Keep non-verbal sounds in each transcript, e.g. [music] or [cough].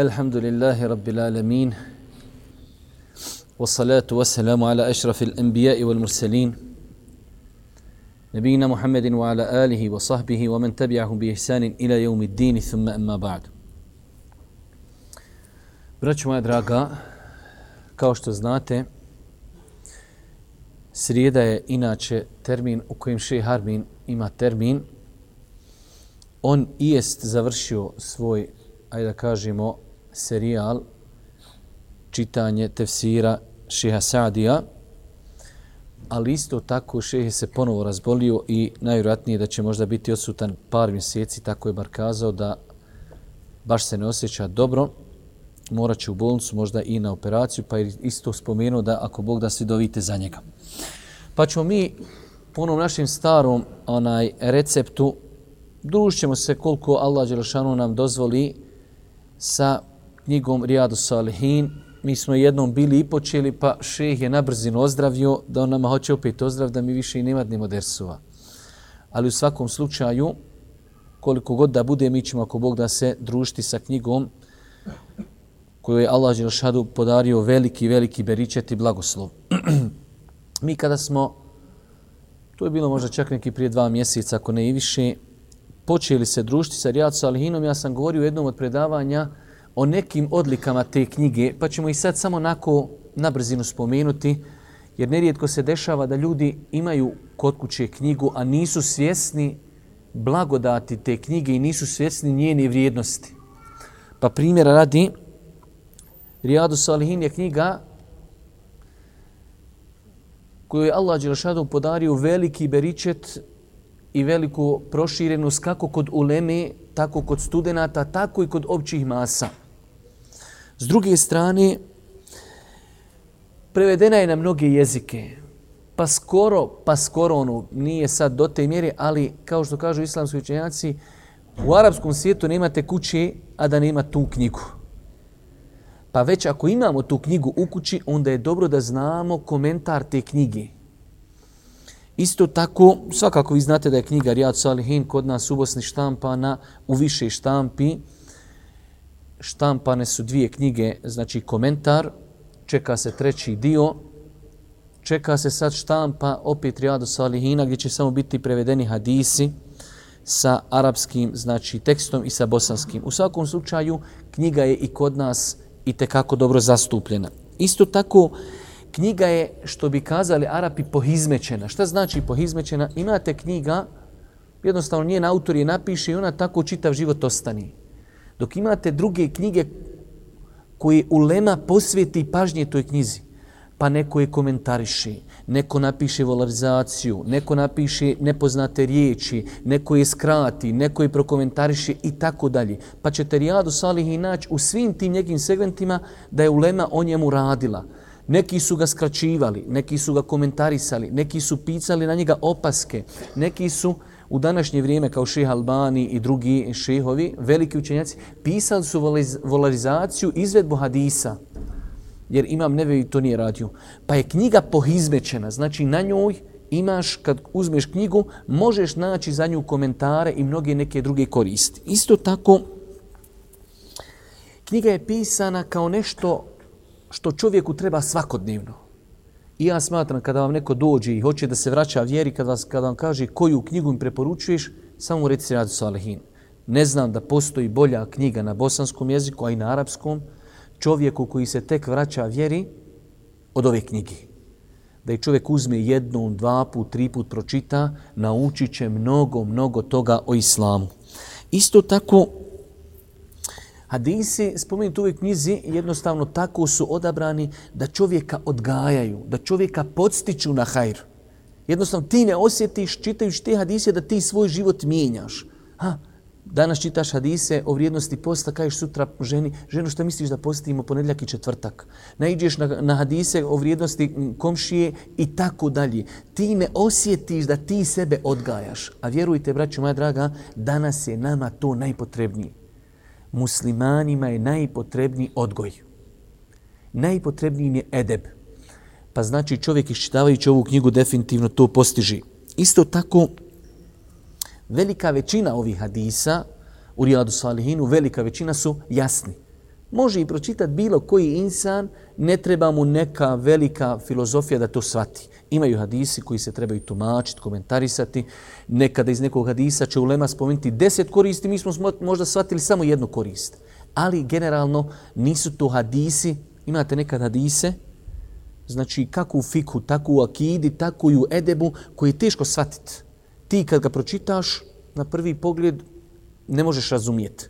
الحمد لله رب العالمين والصلاة والسلام على أشرف الأنبياء والمرسلين نبينا محمد وعلى آله وصحبه ومن تبعهم بإحسان إلى يوم الدين ثم أما بعد Braćo moja draga, kao što znate, srijeda je inače termin u kojem Šej Harbin ima termin. On i jest završio svoj ajde da kažemo, serijal čitanje tefsira Šeha Sadija, ali isto tako Šehe se ponovo razbolio i najvjerojatnije da će možda biti odsutan par mjeseci, tako je bar kazao da baš se ne osjeća dobro, morat će u bolnicu, možda i na operaciju, pa je isto spomenuo da ako Bog da svi dovite za njega. Pa ćemo mi po onom našem starom onaj receptu družit se koliko Allah Đelšanu nam dozvoli sa knjigom Rijadu Salihin. Mi smo jednom bili i počeli, pa šeh je na brzinu ozdravio, da on nama hoće opet ozdrav, da mi više i nema dnimo dersova. Ali u svakom slučaju, koliko god da bude, mi ćemo ako Bog da se družiti sa knjigom koju je Allah Đelšadu podario veliki, veliki beričet i blagoslov. [clears throat] mi kada smo, to je bilo možda čak neki prije dva mjeseca, ako ne i više, počeli se družiti sa Rijad Salihinom, ja sam govorio u jednom od predavanja o nekim odlikama te knjige, pa ćemo i sad samo nako na brzinu spomenuti, jer nerijetko se dešava da ljudi imaju kod kuće knjigu, a nisu svjesni blagodati te knjige i nisu svjesni njene vrijednosti. Pa primjera radi, Rijadu Salihin je knjiga koju je Allah Đelšadu podario veliki beričet i veliku proširenost kako kod uleme, tako kod studenata, tako i kod općih masa. S druge strane, prevedena je na mnoge jezike. Pa skoro, pa skoro ono, nije sad do te mjere, ali kao što kažu islamski učenjaci, u arapskom svijetu nemate kuće, a da nema tu knjigu. Pa već ako imamo tu knjigu u kući, onda je dobro da znamo komentar te knjige. Isto tako, svakako vi znate da je knjiga Rijad Salihin kod nas u Bosni štampana u više štampi. Štampane su dvije knjige, znači komentar, čeka se treći dio, čeka se sad štampa opet Rijadu Salihina gdje će samo biti prevedeni hadisi sa arapskim znači tekstom i sa bosanskim. U svakom slučaju knjiga je i kod nas i kako dobro zastupljena. Isto tako, knjiga je, što bi kazali Arapi, pohizmećena. Šta znači pohizmećena? Imate knjiga, jednostavno njen autor je napiše i ona tako čitav život ostani. Dok imate druge knjige koje ulema posveti pažnje toj knjizi, pa neko je komentariše, neko napiše volarizaciju, neko napiše nepoznate riječi, neko je skrati, neko je prokomentariše i tako dalje. Pa ćete Rijadu Salih i naći u svim tim nekim segmentima da je ulema o njemu radila. Neki su ga skraćivali, neki su ga komentarisali, neki su pisali na njega opaske, neki su u današnje vrijeme kao ših Albani i drugi šehovi, veliki učenjaci, pisali su volarizaciju izvedbu hadisa, jer imam nevevi to nije radio. Pa je knjiga pohizmećena, znači na njoj imaš, kad uzmeš knjigu, možeš naći za nju komentare i mnoge neke druge koristi. Isto tako, knjiga je pisana kao nešto što čovjeku treba svakodnevno. I ja smatram kada vam neko dođe i hoće da se vraća vjeri, kada, vas, kada vam kaže koju knjigu im preporučuješ, samo reci Radu Salihin. Ne znam da postoji bolja knjiga na bosanskom jeziku, a i na arapskom, čovjeku koji se tek vraća vjeri od ove knjige. Da i čovjek uzme jednu, dva put, tri put pročita, naučit će mnogo, mnogo toga o islamu. Isto tako, Hadisi, spomenuti u ovoj knjizi, jednostavno tako su odabrani da čovjeka odgajaju, da čovjeka podstiču na hajr. Jednostavno ti ne osjetiš čitajući te hadise da ti svoj život mijenjaš. Ha, danas čitaš hadise o vrijednosti posta, kažeš sutra ženi, ženo što misliš da postimo ponedljak i četvrtak. Naiđeš na, na hadise o vrijednosti komšije i tako dalje. Ti ne osjetiš da ti sebe odgajaš. A vjerujte, braću moja draga, danas je nama to najpotrebnije muslimanima je najpotrebniji odgoj. Najpotrebniji im je edeb. Pa znači čovjek iščitavajući ovu knjigu definitivno to postiži. Isto tako, velika većina ovih hadisa u Rijadu Salihinu, velika većina su jasni. Može i pročitati bilo koji insan, ne treba mu neka velika filozofija da to svati. Imaju hadisi koji se trebaju tumačiti, komentarisati. Nekada iz nekog hadisa će ulema spomenuti deset koristi, mi smo možda shvatili samo jednu korist. Ali generalno nisu to hadisi, imate nekad hadise, znači kako u fiku, tako u akidi, tako i u edebu, koji je teško shvatiti. Ti kad ga pročitaš, na prvi pogled ne možeš razumijeti.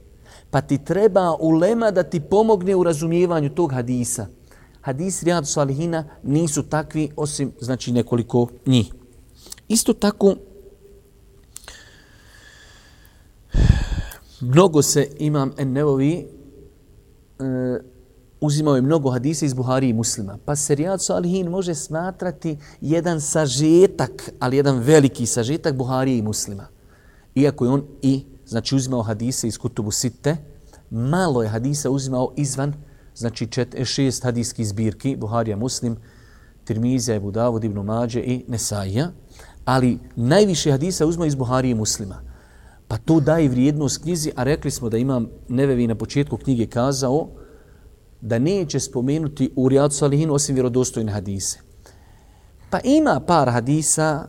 Pa ti treba ulema da ti pomogne u razumijevanju tog hadisa. Hadis Rijadu Salihina nisu takvi osim znači nekoliko njih. Isto tako mnogo se imam Ennevovi e, uzimao je mnogo hadisa iz Buhari i muslima. Pa se Rijad Salihin može smatrati jedan sažetak, ali jedan veliki sažetak Buhari i muslima. Iako je on i znači uzimao hadise iz Kutubu Sitte, malo je hadisa uzimao izvan, znači čet, e, šest hadijskih zbirki, Buharija Muslim, Tirmizija, Ebu Davud, Ibn Mađe i Nesaija, ali najviše hadisa uzmao iz Buharije Muslima. Pa to daje vrijednost knjizi, a rekli smo da imam Nevevi na početku knjige kazao da neće spomenuti u Rijadu Salihinu osim vjerodostojne hadise. Pa ima par hadisa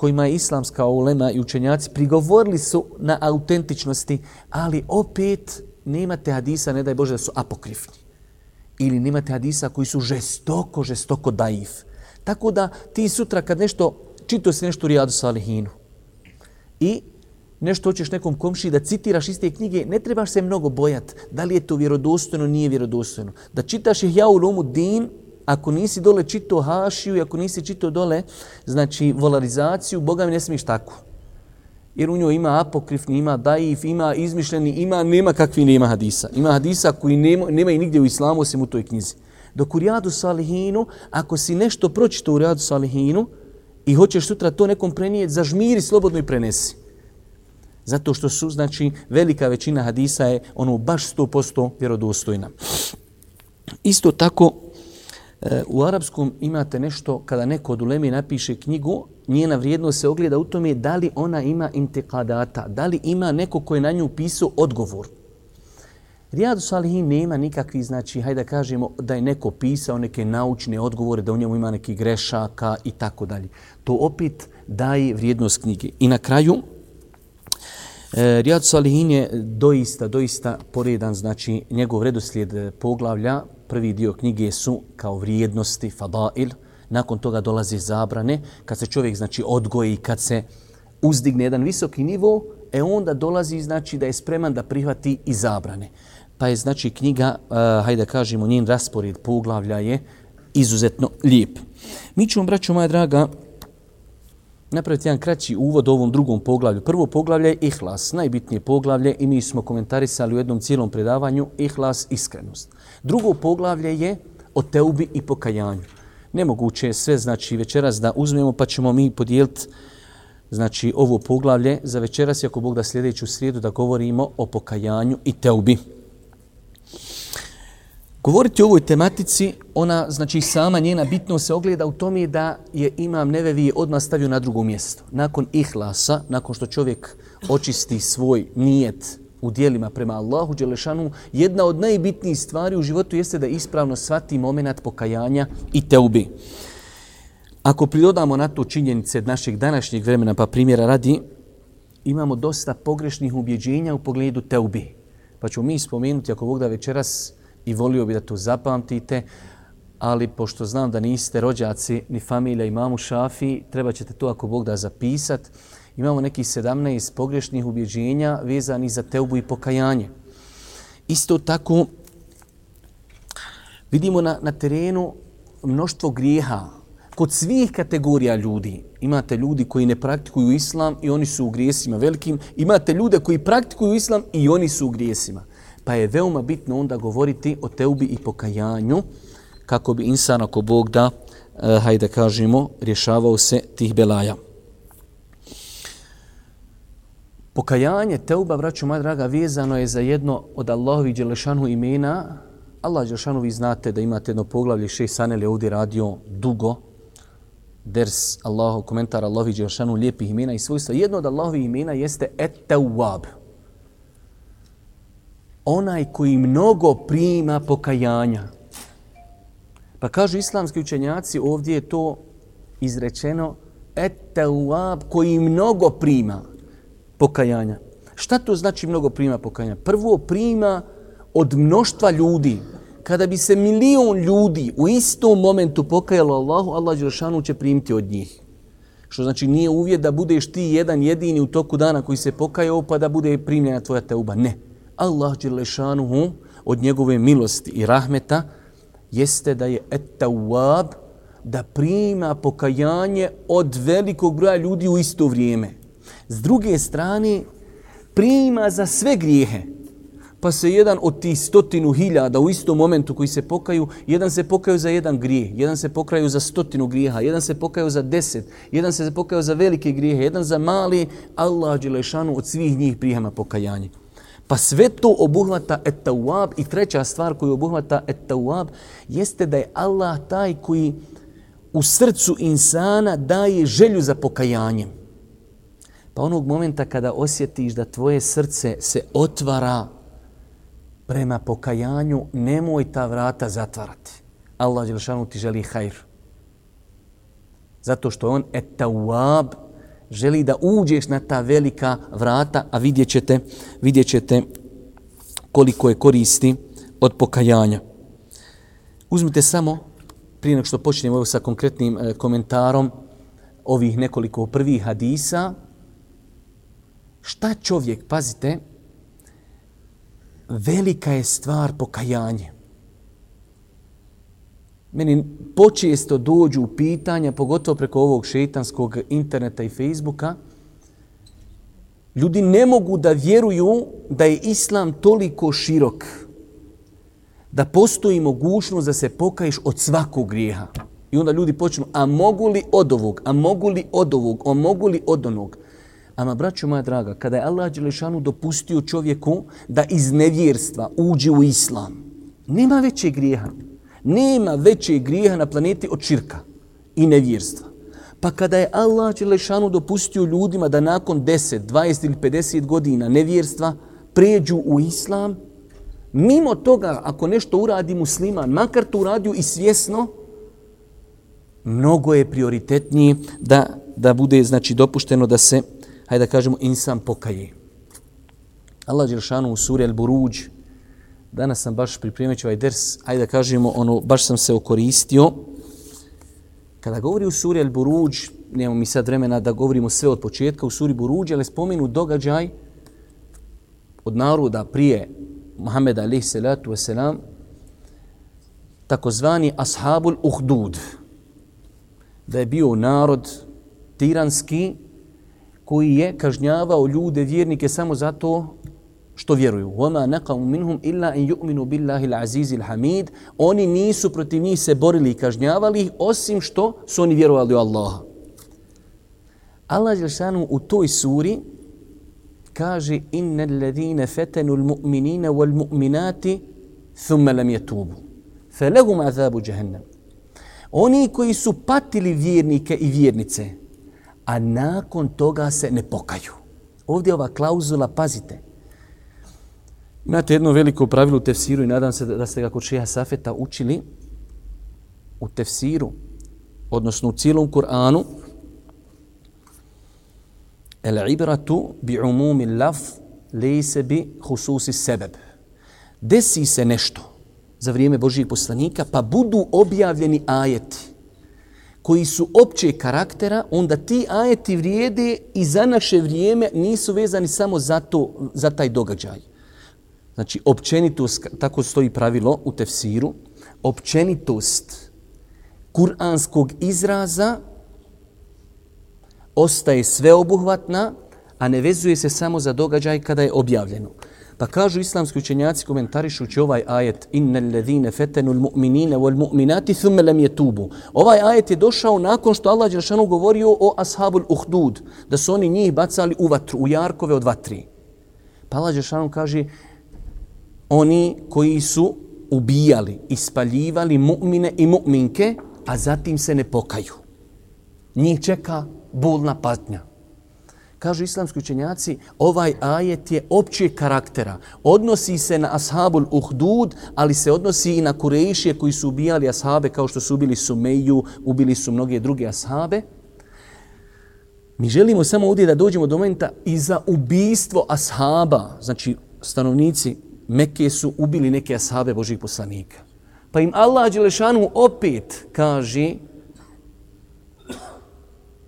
kojima je islamska ulema i učenjaci prigovorili su na autentičnosti, ali opet nemate hadisa, ne daj Bože, da su apokrifni. Ili nemate hadisa koji su žestoko, žestoko daif. Tako da ti sutra kad nešto, čito si nešto u Rijadu Salihinu i nešto hoćeš nekom komši da citiraš iz knjige, ne trebaš se mnogo bojati da li je to vjerodostojno, nije vjerodostojno. Da čitaš ih ja u lomu din, ako nisi dole čito hašiju i ako nisi čito dole, znači volarizaciju, Boga mi ne smiješ tako. Jer u njoj ima apokrifni, ima daif, ima izmišljeni, ima, nema kakvi nema hadisa. Ima hadisa koji nema, nema i nigdje u islamu osim u toj knjizi. Dok u Rijadu Salihinu, ako si nešto pročito u Rijadu Salihinu i hoćeš sutra to nekom prenijeti, zažmiri slobodno i prenesi. Zato što su, znači, velika većina hadisa je ono baš 100% vjerodostojna. Isto tako, Eh, u arapskom imate nešto, kada neko od uleme napiše knjigu, njena vrijednost se ogleda u tome da li ona ima intikadata, da li ima neko ko je na nju pisao odgovor. Rijadu Salihin nema nikakvi, znači, hajde da kažemo da je neko pisao neke naučne odgovore, da u njemu ima neki grešaka i tako dalje. To opet daje vrijednost knjige. I na kraju, eh, E, Rijad Salihin je doista, doista poredan, znači njegov redoslijed eh, poglavlja, prvi dio knjige su kao vrijednosti, fadail, nakon toga dolazi zabrane, kad se čovjek znači odgoji, kad se uzdigne jedan visoki nivo, e onda dolazi znači da je spreman da prihvati i zabrane. Pa je znači knjiga, uh, hajde da kažemo, njen raspored poglavlja je izuzetno lijep. Mi ćemo, braćo moja draga, napraviti jedan kraći uvod u ovom drugom poglavlju. Prvo poglavlje je ihlas, najbitnije poglavlje i mi smo komentarisali u jednom cijelom predavanju ihlas, iskrenost. Drugo poglavlje je o teubi i pokajanju. Nemoguće je sve, znači večeras da uzmemo pa ćemo mi podijeliti znači ovo poglavlje za večeras, ako Bog da sljedeću srijedu da govorimo o pokajanju i teubi. Govoriti o ovoj tematici, ona, znači sama njena bitno se ogleda u tome da je imam nevevi odmah stavio na drugo mjesto. Nakon ihlasa, nakon što čovjek očisti svoj nijet u dijelima prema Allahu Đelešanu, jedna od najbitnijih stvari u životu jeste da ispravno svati moment pokajanja i teubi. Ako pridodamo na to činjenice našeg današnjeg vremena, pa primjera radi, imamo dosta pogrešnih ubjeđenja u pogledu teubi. Pa ću mi spomenuti, ako Bog da večeras i volio bi da to zapamtite, ali pošto znam da niste rođaci ni familija imamu Šafi, treba ćete to ako Bog da zapisat. Imamo neki 17 pogrešnih ubjeđenja vezani za teubu i pokajanje. Isto tako vidimo na, na terenu mnoštvo grijeha. Kod svih kategorija ljudi imate ljudi koji ne praktikuju islam i oni su u grijesima velikim. Imate ljude koji praktikuju islam i oni su u grijesima. Pa je veoma bitno onda govoriti o teubi i pokajanju kako bi insan ako Bog da, eh, hajde kažemo, rješavao se tih belaja. Pokajanje teuba, braću moja draga, vezano je za jedno od Allahovi Đelešanu imena. Allah Đelešanu, vi znate da imate jedno poglavlje, šest je ovdje radio dugo, ders Allahu, komentar Allahovi Đelešanu lijepih imena i svojstva. Jedno od Allahovi imena jeste Et Tewab. onaj koji mnogo prima pokajanja. Pa kažu islamski učenjaci, ovdje je to izrečeno, etawab koji mnogo prima pokajanja. Šta to znači mnogo prima pokajanja? Prvo prima od mnoštva ljudi. Kada bi se milion ljudi u istom momentu pokajalo Allahu, Allah Đelšanu će primiti od njih. Što znači nije uvjet da budeš ti jedan jedini u toku dana koji se pokajao pa da bude primljena tvoja teuba. Ne. Allah Đelešanu od njegove milosti i rahmeta jeste da je etawab, da prima pokajanje od velikog broja ljudi u isto vrijeme. S druge strane, prijima za sve grijehe. Pa se jedan od tih stotinu hiljada u istom momentu koji se pokaju, jedan se pokaju za jedan grijeh, jedan se pokaju za stotinu grijeha, jedan se pokaju za deset, jedan se pokaju za velike grijehe, jedan za mali, Allah Đelešanu od svih njih prijema pokajanje. Pa sve to obuhvata etawab i treća stvar koju obuhvata etawab jeste da je Allah taj koji u srcu insana daje želju za pokajanjem. Pa onog momenta kada osjetiš da tvoje srce se otvara prema pokajanju, nemoj ta vrata zatvarati. Allah Đelšanu ti želi hajr. Zato što on etawab želi da uđeš na ta velika vrata, a vidjet ćete, vidjet ćete koliko je koristi od pokajanja. Uzmite samo, prije nego što počnemo sa konkretnim e, komentarom ovih nekoliko prvih hadisa, šta čovjek, pazite, velika je stvar pokajanje. Meni počesto dođu pitanja, pogotovo preko ovog šeitanskog interneta i Facebooka, ljudi ne mogu da vjeruju da je islam toliko širok, da postoji mogućnost da se pokaješ od svakog grijeha. I onda ljudi počnu, a mogu li od ovog, a mogu li od ovog, a mogu li od onog? Ama, braćo moja draga, kada je Allah Đelešanu dopustio čovjeku da iz nevjerstva uđe u islam, nema veće grijeha. Nema veće grijeha na planeti od širka i nevjerstva. Pa kada je Allah Đelešanu dopustio ljudima da nakon 10, 20 ili 50 godina nevjerstva pređu u islam, mimo toga, ako nešto uradi musliman, makar to uradio i svjesno, mnogo je prioritetniji da, da bude znači dopušteno da se, hajde da kažemo, insan pokaje. Allah Đelešanu u suri Al-Buruđ, Danas sam baš pripremio ovaj ders, ajde da kažemo, ono, baš sam se okoristio. Kada govori u suri Al-Buruđ, nemamo mi sad vremena da govorimo sve od početka u suri Buruđ, ali spomenu događaj od naroda prije Muhammeda alaih salatu wasalam, takozvani Ashabul Uhdud, da je bio narod tiranski koji je kažnjavao ljude, vjernike, samo zato što vjeruju. Wama naqamu minhum illa an yu'minu billahi al-aziz al-hamid. Oni nisu protiv njih se borili i kažnjavali osim što su oni vjerovali u Allaha. Allah Đelšanu u toj suri kaže inna alladhina fatanu al-mu'minina wal-mu'minati thumma lam yatubu. Falahum azabu jahannam. Oni koji su patili vjernike i vjernice, a nakon toga se ne pokaju. Ovdje ova klauzula, pazite, Imate jedno veliko pravilo u tefsiru i nadam se da ste ga kod šeha Safeta učili u tefsiru, odnosno u cijelom Kur'anu. El ibratu bi umumi laf lejse bi hususi sebeb. Desi se nešto za vrijeme Božijeg poslanika, pa budu objavljeni ajeti koji su opće karaktera, onda ti ajeti vrijede i za naše vrijeme nisu vezani samo za, to, za taj događaj. Znači, općenitost, tako stoji pravilo u tefsiru, općenitost kuranskog izraza ostaje sveobuhvatna, a ne vezuje se samo za događaj kada je objavljeno. Pa kažu islamski učenjaci komentarišući ovaj ajet innal ladhina fatanu almu'minina walmu'minati thumma lam yatubu. Ovaj ajet je došao nakon što Allah dželle govorio o ashabul uhdud, da su oni njih bacali u vatru, u jarkove od vatri. Pa Allah dželle kaže oni koji su ubijali, ispaljivali mu'mine i mu'minke, a zatim se ne pokaju. Njih čeka bolna patnja. Kažu islamski učenjaci, ovaj ajet je općeg karaktera. Odnosi se na ashabul uhdud, ali se odnosi i na kurejšije koji su ubijali ashabe kao što su ubili Sumeju, ubili su mnoge druge ashabe. Mi želimo samo ovdje da dođemo do momenta i za ubijstvo ashaba, znači stanovnici Mekke su ubili neke ashabe Božih poslanika. Pa im Allah Đelešanu opet kaže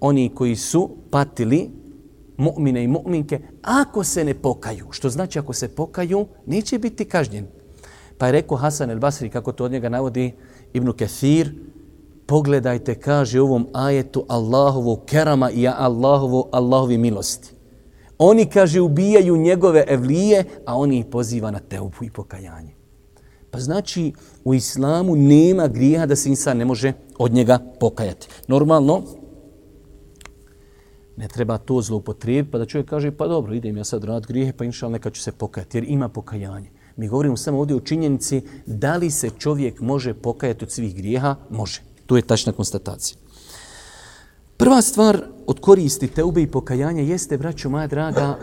oni koji su patili mu'mine i mu'minke, ako se ne pokaju, što znači ako se pokaju, neće biti kažnjen. Pa je rekao Hasan el Basri, kako to od njega navodi Ibn Kathir, pogledajte, kaže u ovom ajetu Allahovu kerama i Allahovu, Allahovi milosti. Oni, kaže, ubijaju njegove evlije, a oni ih poziva na teupu i pokajanje. Pa znači, u islamu nema grija da se insan ne može od njega pokajati. Normalno, ne treba to zloupotrijebiti, pa da čovjek kaže, pa dobro, idem ja sad rad grijehe, pa inšal neka ću se pokajati, jer ima pokajanje. Mi govorimo samo ovdje o činjenici da li se čovjek može pokajati od svih grijeha? Može. To je tačna konstatacija. Prva stvar od koristi teube i pokajanja jeste, braćo moja draga,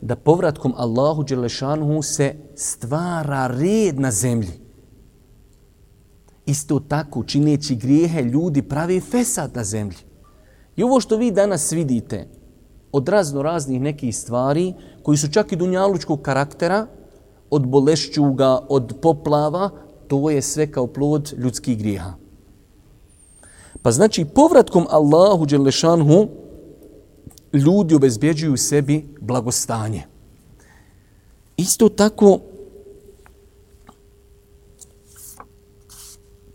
da povratkom Allahu Đelešanuhu se stvara red na zemlji. Isto tako, čineći grijehe, ljudi pravi fesad na zemlji. I ovo što vi danas vidite od razno raznih nekih stvari koji su čak i dunjalučkog karaktera, od bolešćuga, od poplava, to je sve kao plod ljudskih grijeha. Pa znači povratkom Allahu Đelešanhu ljudi obezbjeđuju sebi blagostanje. Isto tako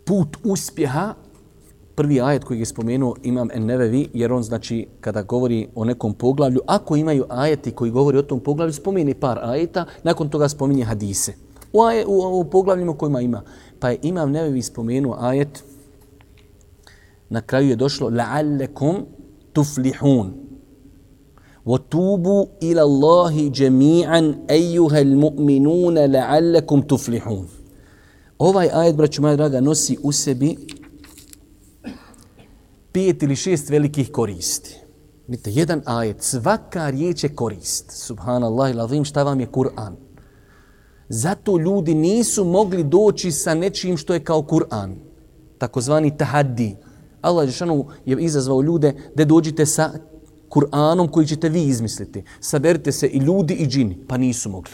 put uspjeha prvi ajet koji je spomenuo imam en nevevi, jer on znači kada govori o nekom poglavlju, ako imaju ajeti koji govori o tom poglavlju, spomeni par ajeta, nakon toga spominje hadise. U, aje, u, u poglavljima kojima ima. Pa je imam nevevi spomenuo ajet, na kraju je došlo la'allekum tuflihun. وَتُوبُوا إِلَى اللَّهِ جَمِيعًا أَيُّهَا الْمُؤْمِنُونَ لَعَلَّكُمْ تُفْلِحُونَ Ovaj ajet, braću moja draga, nosi u sebi pet ili šest velikih koristi. Vidite, jedan ajet, svaka riječ je korist. Subhanallah, lavim, šta vam je Kur'an? Zato ljudi nisu mogli doći sa nečim što je kao Kur'an. Takozvani tahaddi. Allah je izazvao ljude da dođite sa Kur'anom koji ćete vi izmisliti. Saberite se i ljudi i džini. Pa nisu mogli.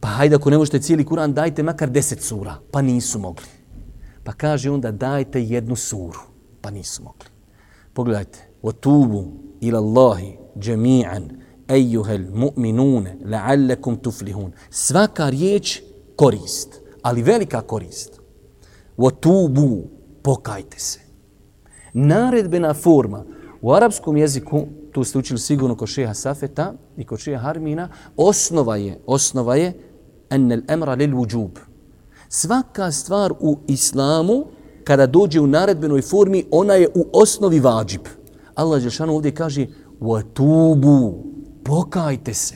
Pa hajde ako ne možete cijeli Kur'an, dajte makar deset sura. Pa nisu mogli. Pa kaže onda dajte jednu suru pa nisu mogli. Pogledajte. وَتُوبُوا إِلَى اللَّهِ جَمِيعًا أَيُّهَا الْمُؤْمِنُونَ لَعَلَّكُمْ تُفْلِهُونَ Svaka riječ korist, ali velika korist. وَتُوبُوا Pokajte se. Naredbena forma u arapskom jeziku, tu ste učili sigurno kod šeha Safeta i kod šeha Harmina, osnova je, osnova je أن الأمر للوجوب. Svaka stvar u islamu kada dođe u naredbenoj formi, ona je u osnovi vađib. Allah Žešanu ovdje kaže وَتُوبُ Pokajte se.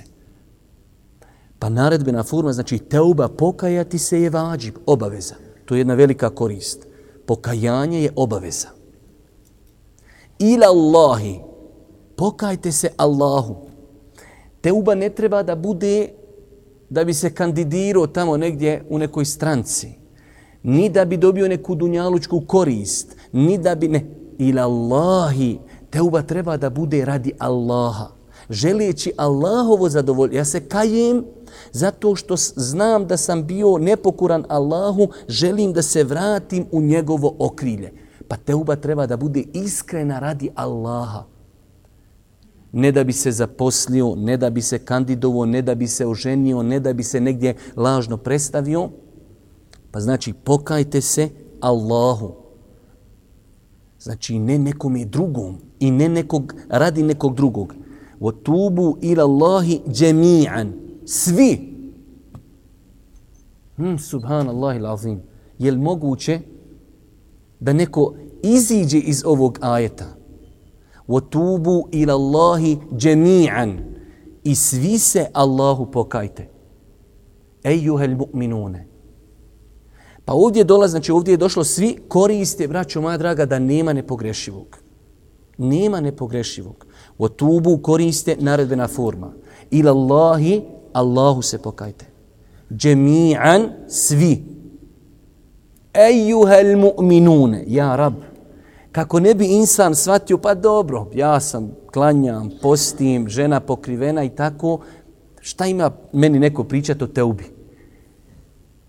Pa naredbena forma, znači teuba, pokajati se je vađib, obaveza. To je jedna velika korist. Pokajanje je obaveza. Ila Allahi, pokajte se Allahu. Teuba ne treba da bude da bi se kandidirao tamo negdje u nekoj stranci ni da bi dobio neku dunjalučku korist, ni da bi ne... Ila Allahi, teuba treba da bude radi Allaha. Želijeći Allahovo zadovoljstvo. Ja se kajem zato što znam da sam bio nepokuran Allahu, želim da se vratim u njegovo okrilje. Pa teuba treba da bude iskrena radi Allaha. Ne da bi se zaposlio, ne da bi se kandidovo, ne da bi se oženio, ne da bi se negdje lažno predstavio, Pa znači pokajte se Allahu. Znači ne nekom drugom i ne nekog radi nekog drugog. Wa tubu ila Allahi jami'an. Svi. Hmm, subhanallah il Je li moguće da neko iziđe iz ovog ajeta? Wa tubu ila Allahi jami'an. I svi se Allahu pokajte. Ejuhel mu'minune. Pa ovdje dolazi, znači ovdje je došlo svi koriste, braćo moja draga, da nema nepogrešivog. Nema nepogrešivog. O tubu koriste naredbena forma. Ila Allahi, Allahu se pokajte. Džemi'an, svi. Ejuhel mu'minune, ja rab. Kako ne bi insan shvatio, pa dobro, ja sam klanjam, postim, žena pokrivena i tako, šta ima meni neko pričati o teubi?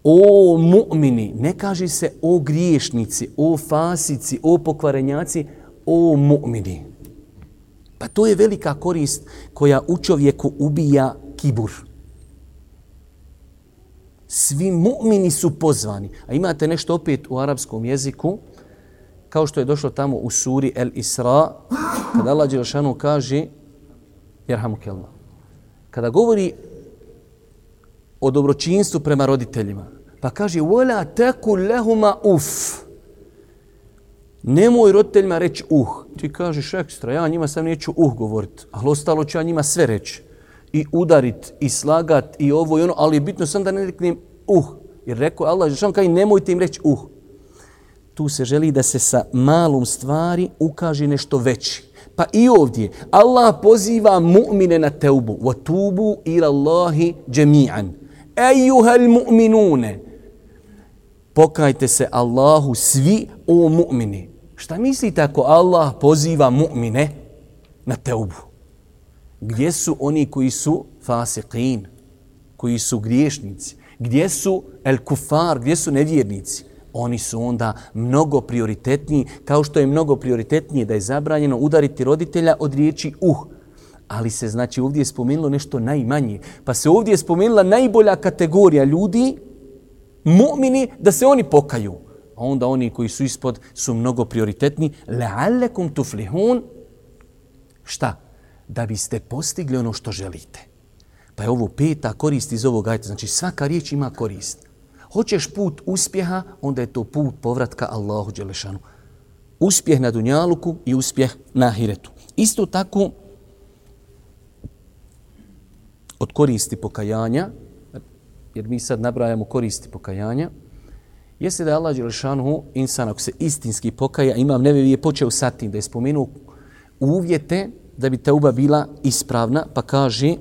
O mu'mini, ne kaže se o griješnici, o fasici, o pokvarenjaci, o mu'mini. Pa to je velika korist koja u čovjeku ubija kibur. Svi mu'mini su pozvani. A imate nešto opet u arapskom jeziku, kao što je došlo tamo u suri El Isra, kada Allah Đelšanu kaže, jerhamu kelma, kada govori o dobročinstvu prema roditeljima, pa kaže, vola teku lehuma uf. Nemoj roditeljima reći uh. Ti kažeš ekstra, ja njima sam neću uh govorit, ali ostalo ću ja njima sve reći. I udarit, i slagat, i ovo i ono, ali je bitno sam da ne reknem uh. Jer rekao Allah, Đelšanu kaže, nemojte im reći uh tu se želi da se sa malom stvari ukaže nešto veći. Pa i ovdje Allah poziva mu'mine na teubu. Wa tubu ila Allahi džemi'an. Ejuhel mu'minune. Pokajte se Allahu svi o mu'mini. Šta mislite ako Allah poziva mu'mine na teubu? Gdje su oni koji su fasiqin? Koji su griješnici? Gdje su el kufar? Gdje su nevjernici? oni su onda mnogo prioritetniji, kao što je mnogo prioritetnije da je zabranjeno udariti roditelja od riječi uh. Ali se znači ovdje je spomenulo nešto najmanje. Pa se ovdje je spomenula najbolja kategorija ljudi, mu'mini, da se oni pokaju. A onda oni koji su ispod su mnogo prioritetni. Le'allekum tuflihun. Šta? Da biste postigli ono što želite. Pa je ovo peta korist iz ovog ajta. Znači svaka riječ ima korist hoćeš put uspjeha, onda je to put povratka Allahu Đelešanu. Uspjeh na Dunjaluku i uspjeh na Ahiretu. Isto tako, od koristi pokajanja, jer mi sad nabrajamo koristi pokajanja, jeste da je Allah Đelešanu insan, ako se istinski pokaja, imam nevevi je počeo sa tim da je spomenuo uvjete da bi teuba bila ispravna, pa kaže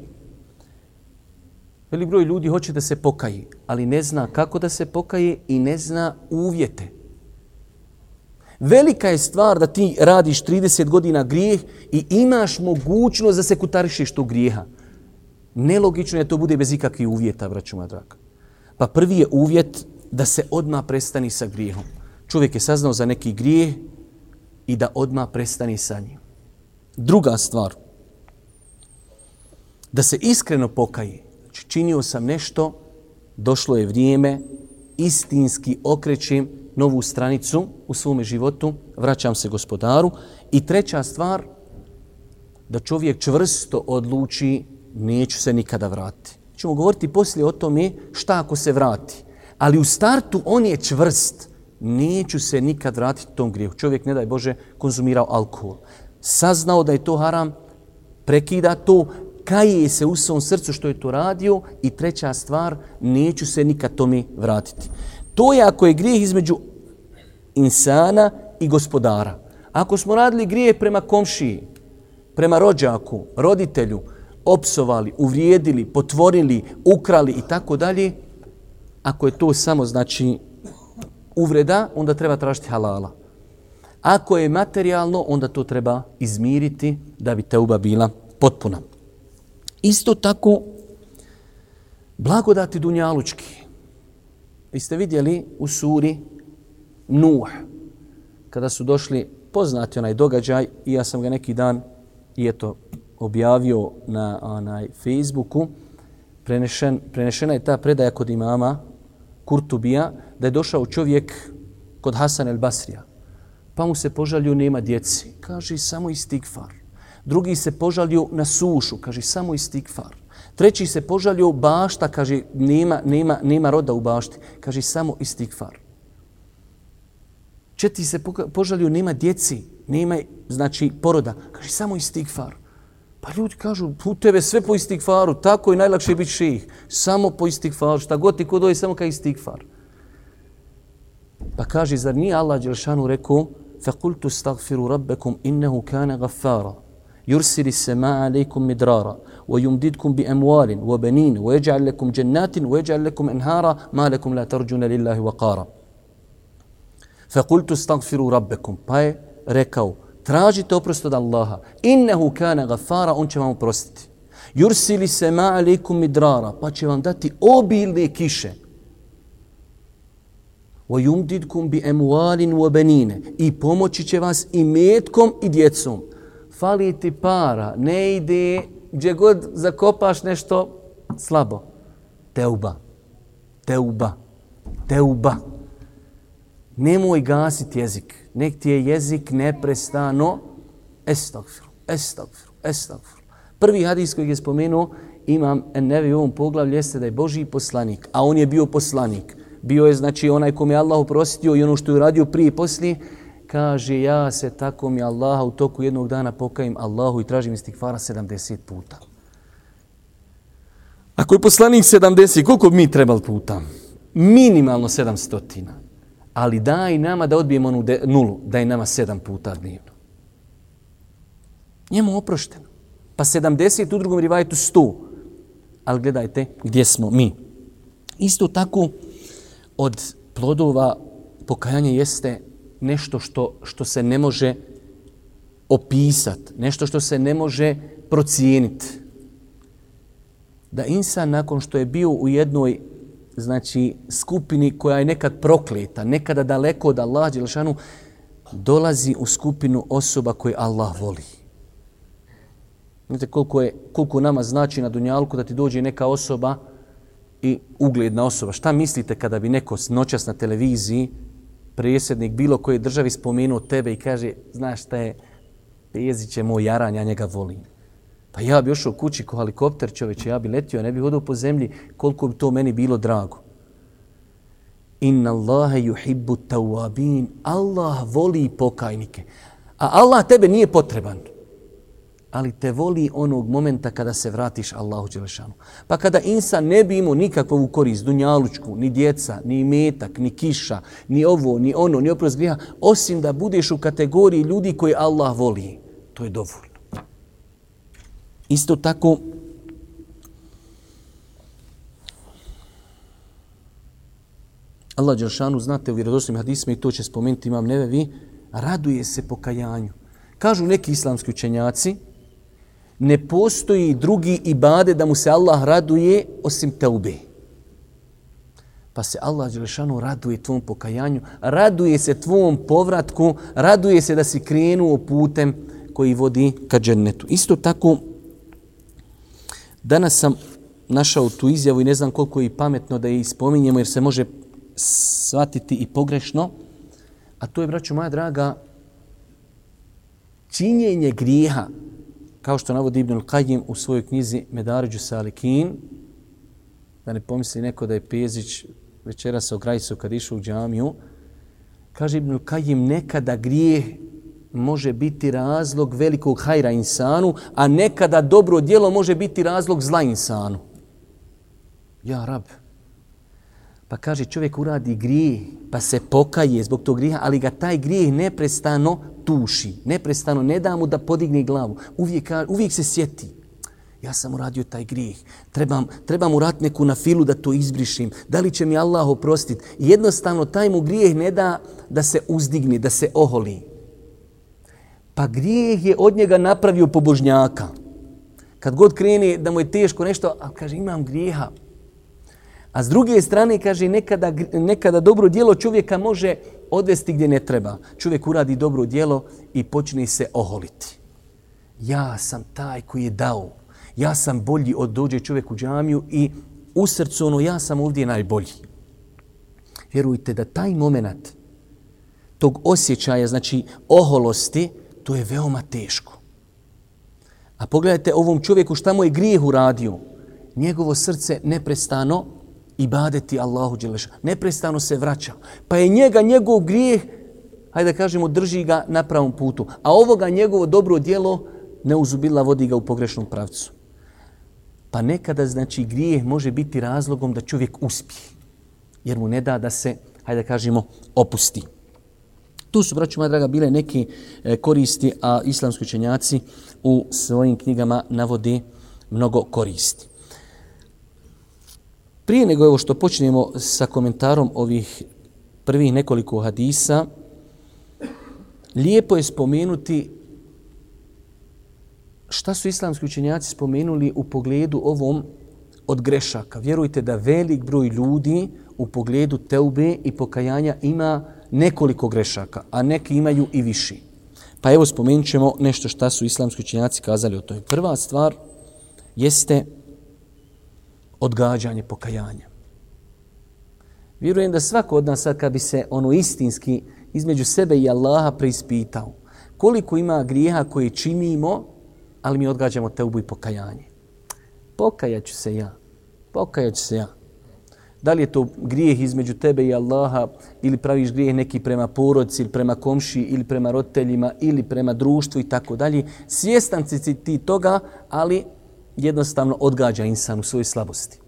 Velik broj ljudi hoće da se pokaje, ali ne zna kako da se pokaje i ne zna uvjete. Velika je stvar da ti radiš 30 godina grijeh i imaš mogućnost da se kutarišiš tu grijeha. Nelogično je to bude bez ikakvih uvjeta, braću moja draga. Pa prvi je uvjet da se odma prestani sa grijehom. Čovjek je saznao za neki grijeh i da odma prestani sa njim. Druga stvar, da se iskreno pokaje Znači, činio sam nešto, došlo je vrijeme, istinski okrećem novu stranicu u svome životu, vraćam se gospodaru. I treća stvar, da čovjek čvrsto odluči, neću se nikada vratiti. Čemo govoriti poslije o tome šta ako se vrati. Ali u startu on je čvrst. Neću se nikad vratiti tom grijehu. Čovjek, ne daj Bože, konzumirao alkohol. Saznao da je to haram, prekida to, kaje se u svom srcu što je to radio i treća stvar, neću se nikad tome vratiti. To je ako je grijeh između insana i gospodara. Ako smo radili grijeh prema komšiji, prema rođaku, roditelju, opsovali, uvrijedili, potvorili, ukrali i tako dalje, ako je to samo znači uvreda, onda treba tražiti halala. Ako je materijalno, onda to treba izmiriti da bi teuba bila potpuna. Isto tako, blagodati Dunjalučki. Vi ste vidjeli u suri Nuh, kada su došli poznati onaj događaj, i ja sam ga neki dan i eto objavio na onaj Facebooku, prenešen, prenešena je ta predaja kod imama Kurtubija, da je došao čovjek kod Hasan el Basrija. Pa mu se požalio, nema djeci. Kaže, samo istigfar. Drugi se požalio na sušu, kaže samo istigfar. Treći se požalio bašta, kaže nema, nema, nema roda u bašti, kaže samo istigfar. Četiri se požalio nema djeci, nema znači poroda, kaže samo istigfar. Pa ljudi kažu, u tebe sve po istikfaru, tako je najlakše biti ših. Samo po istikfaru, šta god ti kod je samo kao istikfar. Pa kaže, zar nije Allah Đelšanu rekao, فَقُلْتُ اسْتَغْفِرُوا رَبَّكُمْ إِنَّهُ كَانَ غَفَّارًا يُرْسِلِ السَّمَاءَ عَلَيْكُمْ مِدْرَارًا وَيُمْدِدْكُمْ بِأَمْوَالٍ وَبَنِينَ وَيَجْعَلْ لَكُمْ جَنَّاتٍ وَيَجْعَلْ لَكُمْ أَنْهَارًا مَا لَكُمْ لَا تَرْجُونَ لِلَّهِ وَقَارًا فَقُلْتُ اسْتَغْفِرُوا رَبَّكُمْ Pa je rekao, tražite oprost od Allaha. Innehu kana gafara, on će vam oprostiti. Yursili se ma'alikum midrara, pa će vam dati obilne kiše. Wa yumdidkum bi emualin wa banina. I pomoći će vas i metkom i djecom. Fali ti para, ne ide gdje god zakopaš nešto slabo. Teuba. Teuba. Teuba. Nemoj gasiti jezik. Nek ti je jezik neprestano. Estagfiru, estagfiru, estagfiru. Prvi hadis koji je spomenuo, imam nevi u ovom poglavlju, jeste da je Boži poslanik, a on je bio poslanik. Bio je znači onaj kom je Allah oprostio i ono što je uradio prije i poslije, kaže ja se tako mi Allaha u toku jednog dana pokajim Allahu i tražim istikfara 70 puta. Ako je poslanik 70, koliko bi mi trebali puta? Minimalno 700. Ali daj nama da odbijemo onu de, nulu, daj nama 7 puta dnevno. Njemu oprošteno. Pa 70 u drugom rivajetu 100. Ali gledajte gdje smo mi. Isto tako od plodova pokajanja jeste nešto što, što se ne može opisati, nešto što se ne može procijeniti. Da insan nakon što je bio u jednoj znači skupini koja je nekad prokleta, nekada daleko od Allaha Đelšanu, dolazi u skupinu osoba koje Allah voli. Znate koliko, je, koliko nama znači na Dunjalku da ti dođe neka osoba i ugledna osoba. Šta mislite kada bi neko noćas na televiziji, predsjednik bilo koje državi spomenuo tebe i kaže, znaš šta je, Pezić je moj jaran, ja njega volim. Pa ja bi ošao kući ko helikopter čovječe, ja bi letio, ne bi hodao po zemlji, koliko bi to meni bilo drago. Inna Allahe yuhibbu tawabin. Allah voli pokajnike. A Allah tebe nije potreban ali te voli onog momenta kada se vratiš Allahu Đelešanu. Pa kada insan ne bi imao nikakvu korist, dunjalučku, ni djeca, ni metak, ni kiša, ni ovo, ni ono, ni oprost grija, osim da budeš u kategoriji ljudi koji Allah voli, to je dovoljno. Isto tako, Allah Đeršanu, znate u vjerodostojnim hadisima i to će spomenuti imam nevevi, raduje se pokajanju. Kažu neki islamski učenjaci, ne postoji drugi ibade da mu se Allah raduje osim teube. Pa se Allah Đelešanu raduje tvom pokajanju, raduje se tvom povratku, raduje se da si krenuo putem koji vodi ka džennetu. Isto tako, danas sam našao tu izjavu i ne znam koliko je pametno da je ispominjemo jer se može shvatiti i pogrešno. A to je, braću moja draga, činjenje grijeha kao što navodi Ibn Al-Qajim u svojoj knjizi Medaređu Salikin, da ne pomisli neko da je Pezić večera sa ograjicom kad išao u džamiju, kaže Ibn Al-Qajim, nekada grijeh može biti razlog velikog hajra insanu, a nekada dobro djelo može biti razlog zla insanu. Ja, rab. Pa kaže čovjek uradi grijeh, pa se pokaje zbog tog grijeha, ali ga taj grijeh neprestano tuši, neprestano, ne da mu da podigne glavu. Uvijek, uvijek se sjeti. Ja sam uradio taj grijeh. Trebam, trebam urat neku na filu da to izbrišim. Da li će mi Allah oprostiti? Jednostavno, taj mu grijeh ne da da se uzdigni, da se oholi. Pa grijeh je od njega napravio pobožnjaka. Kad god krene da mu je teško nešto, a kaže imam grijeha, A s druge strane, kaže, nekada, nekada dobro dijelo čovjeka može odvesti gdje ne treba. Čovjek uradi dobro dijelo i počne se oholiti. Ja sam taj koji je dao. Ja sam bolji od dođe čovjek u džamiju i u srcu ono, ja sam ovdje najbolji. Vjerujte da taj moment tog osjećaja, znači oholosti, to je veoma teško. A pogledajte ovom čovjeku šta mu je grijeh uradio. Njegovo srce neprestano ibadeti Allahu Đeleša. Neprestano se vraća. Pa je njega, njegov grijeh, hajde da kažemo, drži ga na pravom putu. A ovoga njegovo dobro dijelo ne uzubila vodi ga u pogrešnom pravcu. Pa nekada, znači, grijeh može biti razlogom da čovjek uspije. Jer mu ne da da se, hajde da kažemo, opusti. Tu su, braću moja draga, bile neke e, koristi, a islamski učenjaci u svojim knjigama navode mnogo koristi. Prije nego evo što počnemo sa komentarom ovih prvih nekoliko hadisa, lijepo je spomenuti šta su islamski učenjaci spomenuli u pogledu ovom od grešaka. Vjerujte da velik broj ljudi u pogledu teube i pokajanja ima nekoliko grešaka, a neki imaju i viši. Pa evo spomenut ćemo nešto šta su islamski učenjaci kazali o toj. Prva stvar jeste odgađanje pokajanja. Vjerujem da svako od nas sad kad bi se ono istinski između sebe i Allaha preispitao koliko ima grijeha koje činimo, ali mi odgađamo teubu i pokajanje. Pokajaću se ja. Pokajaću se ja. Da li je to grijeh između tebe i Allaha ili praviš grijeh neki prema porodci ili prema komši ili prema roditeljima ili prema društvu i tako dalje. Svjestan si ti toga, ali jednostavno odgađa insan u svojoj slabosti.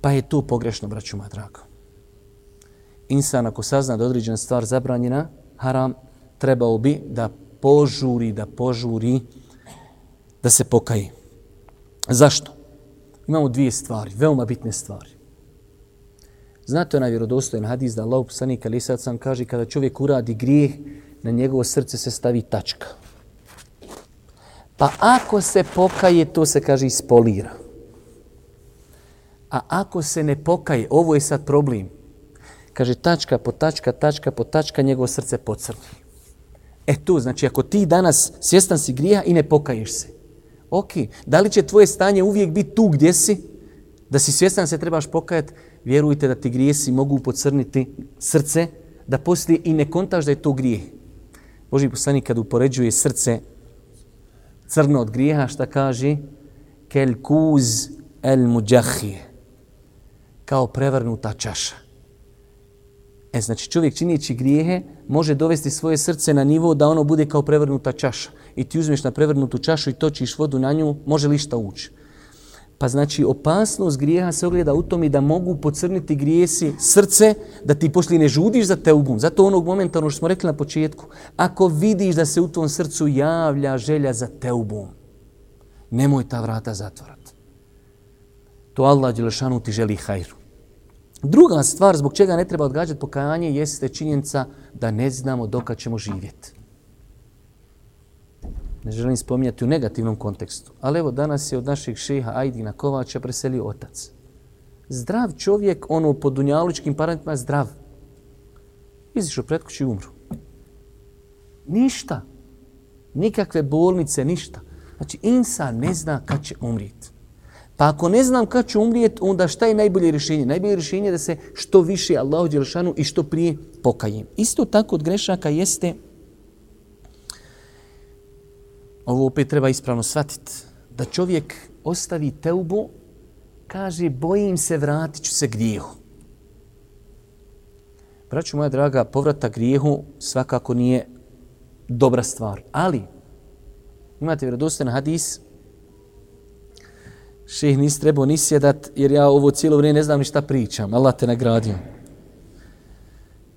Pa je to pogrešno, braću moja drago. Insan ako sazna da određena stvar zabranjena, haram, trebao bi da požuri, da požuri, da se pokaji. Zašto? Imamo dvije stvari, veoma bitne stvari. Znate onaj vjerodostojen hadis da Allah poslanik ali sad sam kaže kada čovjek uradi grijeh, na njegovo srce se stavi tačka. Pa ako se pokaje, to se kaže ispolira. A ako se ne pokaje, ovo je sad problem. Kaže tačka po tačka, tačka po tačka, njegovo srce pocrni. E tu, znači ako ti danas svjestan si grija i ne pokaješ se. Ok, da li će tvoje stanje uvijek biti tu gdje si? Da si svjestan se trebaš pokajati, vjerujte da ti grijesi mogu pocrniti srce, da poslije i ne kontaš da je to grijeh. Boži poslanik kad upoređuje srce crno od grijeha, šta kaže? Kel kuz el muđahije kao prevrnuta čaša. E, znači čovjek činijeći grijehe može dovesti svoje srce na nivo da ono bude kao prevrnuta čaša. I ti uzmeš na prevrnutu čašu i točiš vodu na nju, može li šta ući? Pa znači opasnost grijeha se ogleda u tom i da mogu pocrniti grijesi srce, da ti poslije ne žudiš za teubom. Zato onog momenta, ono što smo rekli na početku, ako vidiš da se u tom srcu javlja želja za teubom, nemoj ta vrata zatvorati. To Allah Đelešanu ti želi hajru. Druga stvar zbog čega ne treba odgađati pokajanje jeste činjenica da ne znamo dokad ćemo živjeti. Ne želim spominjati u negativnom kontekstu. Ali evo danas je od naših šeha Ajdina Kovača preselio otac. Zdrav čovjek, ono po dunjalučkim parametrima, zdrav. Izišao pred kući i umru. Ništa. Nikakve bolnice, ništa. Znači, insan ne zna kad će umrijeti. Pa ako ne znam kad ću umrijeti, onda šta je najbolje rješenje? Najbolje rješenje je da se što više Allahu Đelšanu i što prije pokajem. Isto tako od grešaka jeste, ovo opet treba ispravno shvatiti, da čovjek ostavi teubu, kaže bojim se, vratit ću se grijehu. Braću moja draga, povrata grijehu svakako nije dobra stvar. Ali, imate vjerodostan hadis, ših nis trebao ni sjedat, jer ja ovo cijelo vrijeme ne znam ni šta pričam. Allah te nagradio.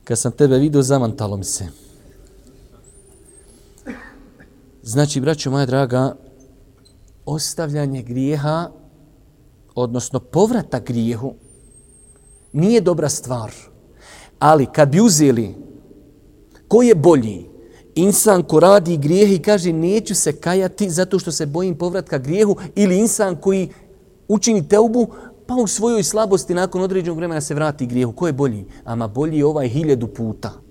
Kad sam tebe vidio, zamantalo mi se. Znači, braćo moja draga, ostavljanje grijeha, odnosno povrata grijehu, nije dobra stvar. Ali kad bi uzeli ko je bolji, insan ko radi grijeh i kaže neću se kajati zato što se bojim povratka grijehu ili insan koji učini teubu, pa u svojoj slabosti nakon određenog vremena se vrati grijehu. Ko je bolji? Ama bolji je ovaj hiljadu puta.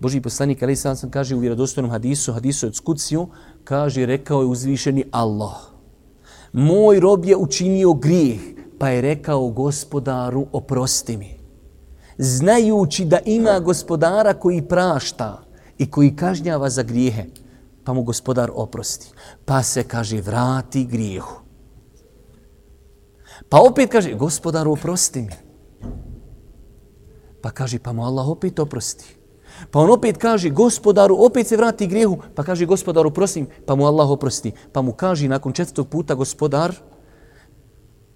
Boži poslanik Ali sam sam kaže u vjerodostojnom hadisu, hadisu od Skuciju, kaže, rekao je uzvišeni Allah. Moj rob je učinio grijeh, pa je rekao gospodaru, oprosti mi. Znajući da ima gospodara koji prašta i koji kažnjava za grijehe, pa mu gospodar oprosti. Pa se, kaže, vrati grijehu. Pa opet kaže, gospodaru, oprosti mi. Pa kaže, pa mu Allah opet oprosti. Pa on opet kaže, gospodaru, opet se vrati grijehu. Pa kaže, gospodaru, prosim, pa mu Allah oprosti. Pa mu kaže, nakon četvrtog puta, gospodar,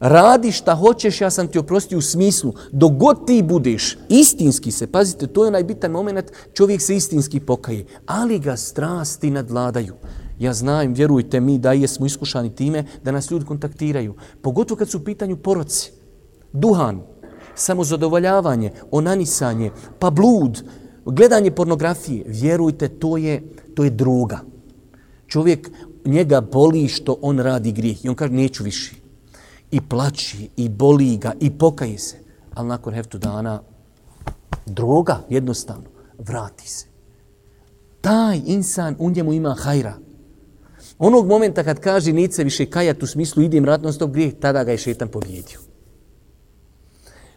Radi šta hoćeš, ja sam ti oprostio u smislu. Dok god ti budeš istinski se, pazite, to je najbitan moment, čovjek se istinski pokaje, ali ga strasti nadvladaju. Ja znam, vjerujte mi da jesmo iskušani time da nas ljudi kontaktiraju. Pogotovo kad su u pitanju poroci. Duhan, samozadovoljavanje, onanisanje, pa blud, gledanje pornografije. Vjerujte, to je, to je droga. Čovjek njega boli što on radi grijeh i on kaže neću više. I plači, i boli ga, i pokaje se. Ali nakon heftu dana droga jednostavno vrati se. Taj insan u njemu ima hajra. Onog momenta kad kaže nice više kajat u smislu idem ratno stop grijeh, tada ga je šetan pobjedio.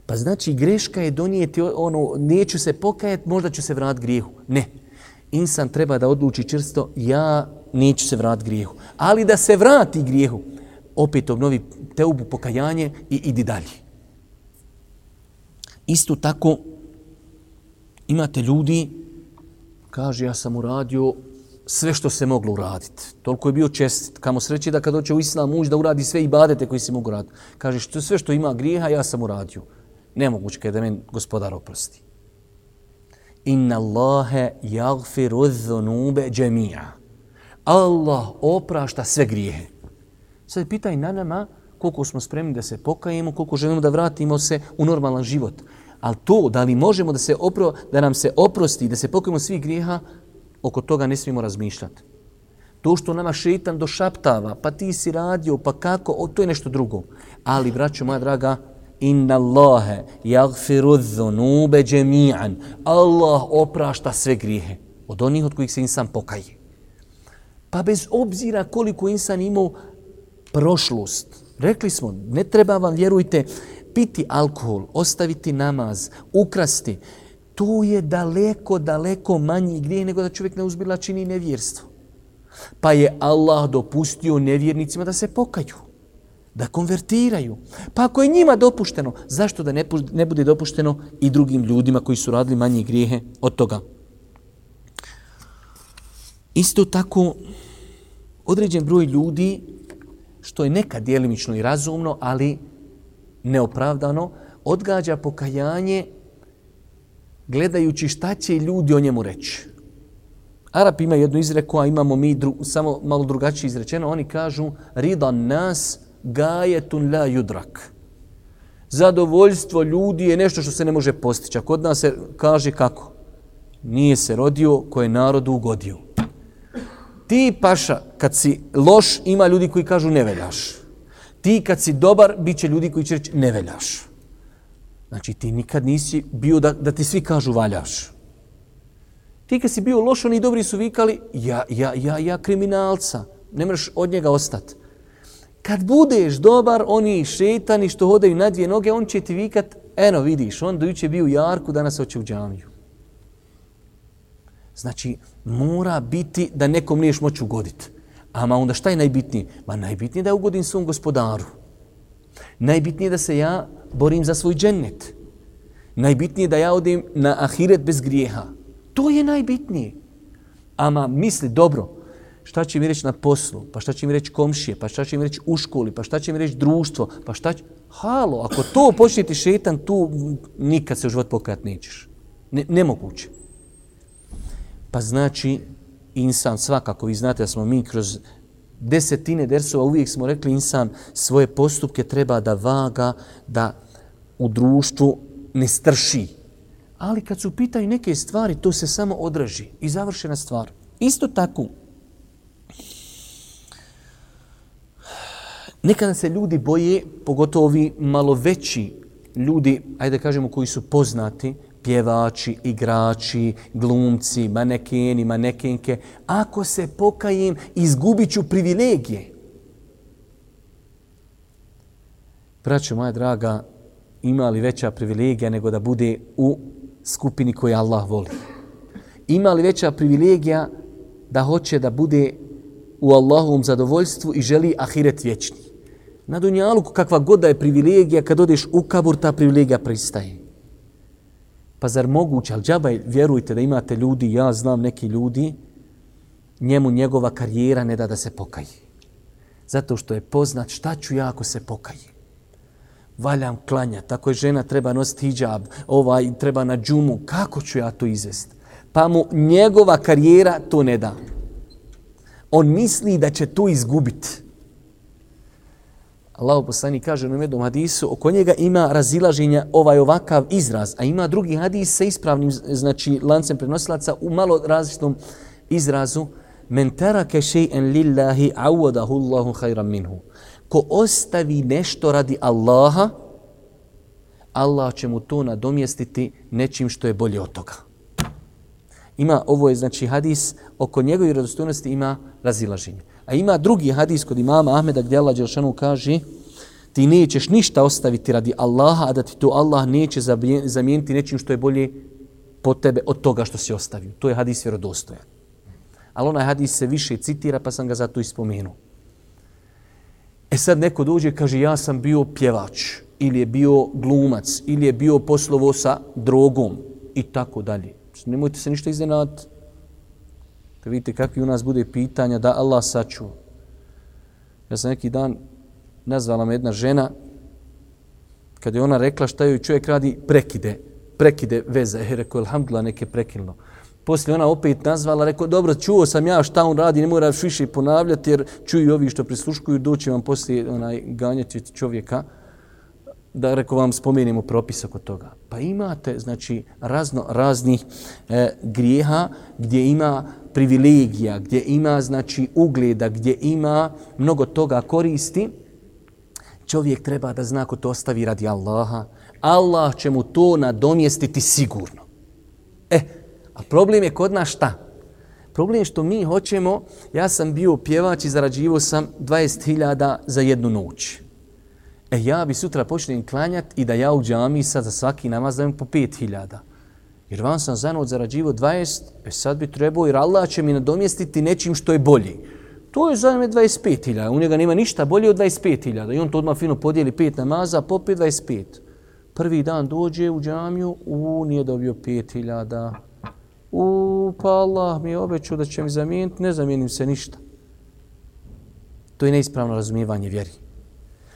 Pa znači greška je donijeti ono, neću se pokajati, možda ću se vrat grijehu. Ne. Insan treba da odluči čvrsto, ja neću se vrat grijehu. Ali da se vrati grijehu, opet obnovi teubu pokajanje i idi dalje. Isto tako imate ljudi, kaže ja sam uradio sve što se moglo uraditi. Toliko je bio čestit. Kamo sreće da kad hoće u islam muž da uradi sve ibadete koji se mogu raditi. Kaže što sve što ima grijeha ja sam uradio. Nemoguće kada meni gospodar oprosti. Inna Allahe jagfiru dhunube džemija. Allah oprašta sve grijehe. Sad pitaj na nama koliko smo spremni da se pokajemo, koliko želimo da vratimo se u normalan život. Ali to, da li možemo da, se opro, da nam se oprosti, da se pokajemo svih grijeha, oko toga ne smijemo razmišljati. To što nama šeitan došaptava, pa ti si radio, pa kako, o, to je nešto drugo. Ali, braćo moja draga, inna Allahe jagfiru dhunube džemi'an. Allah oprašta sve grijehe od onih od kojih se insan pokaje. Pa bez obzira koliko insan imao prošlost, rekli smo, ne treba vam, vjerujte, piti alkohol, ostaviti namaz, ukrasti, to je daleko, daleko manji grijeh nego da čovjek ne uzbila čini nevjerstvo. Pa je Allah dopustio nevjernicima da se pokaju, da konvertiraju. Pa ako je njima dopušteno, zašto da ne, ne bude dopušteno i drugim ljudima koji su radili manje grijehe od toga? Isto tako, određen broj ljudi, što je nekad dijelimično i razumno, ali neopravdano, odgađa pokajanje gledajući šta će ljudi o njemu reći. Arap ima jednu izreku, a imamo mi dru, samo malo drugačije izrečeno. Oni kažu, ridan nas gajetun la judrak. Zadovoljstvo ljudi je nešto što se ne može postići. A kod nas se kaže kako? Nije se rodio koje je narodu ugodio. Ti, paša, kad si loš, ima ljudi koji kažu ne veljaš. Ti, kad si dobar, bit će ljudi koji će reći ne veljaš. Znači ti nikad nisi bio da, da ti svi kažu valjaš. Ti kad si bio loš, oni dobri su vikali, ja, ja, ja, ja kriminalca, ne mreš od njega ostati. Kad budeš dobar, oni šetani što hodaju na dvije noge, on će ti vikat, eno vidiš, on dojuče bio u jarku, danas hoće u džamiju. Znači, mora biti da nekom niješ moći ugoditi. Ama onda šta je najbitnije? Ma najbitnije je da ugodim svom gospodaru. Najbitnije da se ja borim za svoj džennet. Najbitnije da ja odim na ahiret bez grijeha. To je najbitnije. Ama misli dobro, šta će mi reći na poslu, pa šta će mi reći komšije, pa šta će mi reći u školi, pa šta će mi reći društvo, pa šta će... Halo, ako to počne ti šetan, tu nikad se u život pokajat nećeš. Ne, nemoguće. Pa znači, insan svakako, vi znate da smo mi kroz desetine dersova uvijek smo rekli insan svoje postupke treba da vaga, da u društvu ne strši. Ali kad su pitaju neke stvari, to se samo odraži i završena stvar. Isto tako, nekada se ljudi boje, pogotovo ovi malo veći ljudi, ajde da kažemo koji su poznati, pjevači, igrači, glumci, manekeni, manekenke, ako se pokajem, izgubit ću privilegije. Braćo moja draga, ima li veća privilegija nego da bude u skupini koju Allah voli? Ima li veća privilegija da hoće da bude u Allahovom zadovoljstvu i želi ahiret vječni? Na dunjalu kakva god da je privilegija, kad odeš u kabur, ta privilegija pristaje. Pa zar moguće, ali džabaj, vjerujte da imate ljudi, ja znam neki ljudi, njemu njegova karijera ne da da se pokaji. Zato što je poznat šta ću ja ako se pokaji. valjam klanja, tako je žena treba nositi hijab, ovaj treba na džumu, kako ću ja to izvest? Pa mu njegova karijera to ne da. On misli da će to izgubiti. Allah poslani kaže u jednom hadisu, oko njega ima razilaženja ovaj ovakav izraz, a ima drugi hadis sa ispravnim znači, lancem prenosilaca u malo različitom izrazu. Men terake še'en lillahi awadahu Allahu khayran minhu ko ostavi nešto radi Allaha, Allah će mu to nadomjestiti nečim što je bolje od toga. Ima, ovo je znači hadis, oko njegove radostojnosti ima razilaženje. A ima drugi hadis kod imama Ahmeda gdje Allah Đelšanu kaže ti nećeš ništa ostaviti radi Allaha, a da ti to Allah neće zamijeniti nečim što je bolje po tebe od toga što si ostavio. To je hadis vjerodostojan. Ali onaj hadis se više citira pa sam ga zato ispomenuo. E sad neko dođe i kaže ja sam bio pjevač ili je bio glumac ili je bio poslovo sa drogom i tako dalje. Nemojte se ništa iznenati. Da vidite kakvi u nas bude pitanja da Allah saču. Ja sam neki dan nazvala me jedna žena kad je ona rekla šta joj čovjek radi prekide. Prekide veze. Je rekao, alhamdulillah, neke prekinulo. Poslije ona opet nazvala, rekao, dobro, čuo sam ja šta on radi, ne moraš više ponavljati, jer čuju ovi što prisluškuju, doći vam poslije onaj, ganjati čovjeka, da rekao vam spomenimo propis oko toga. Pa imate, znači, razno raznih e, grijeha gdje ima privilegija, gdje ima, znači, ugleda, gdje ima mnogo toga koristi, čovjek treba da zna ko to ostavi radi Allaha, Allah će mu to nadomjestiti sigurno. E, A problem je kod nas šta? Problem je što mi hoćemo, ja sam bio pjevač i zarađivo sam 20.000 za jednu noć. E ja bi sutra počnem klanjati i da ja u džami sad za svaki namaz dajem po 5.000. Jer van sam za zarađivo 20, e sad bi trebao jer Allah će mi nadomjestiti nečim što je bolji. To je za me 25.000, u njega nema ništa bolje od 25.000 i on to odmah fino podijeli pet namaza, popet 25. Prvi dan dođe u džamiju, u nije dobio 5.000 u, pa Allah mi je obećao da će mi zamijeniti, ne zamijenim se ništa. To je neispravno razumijevanje vjeri.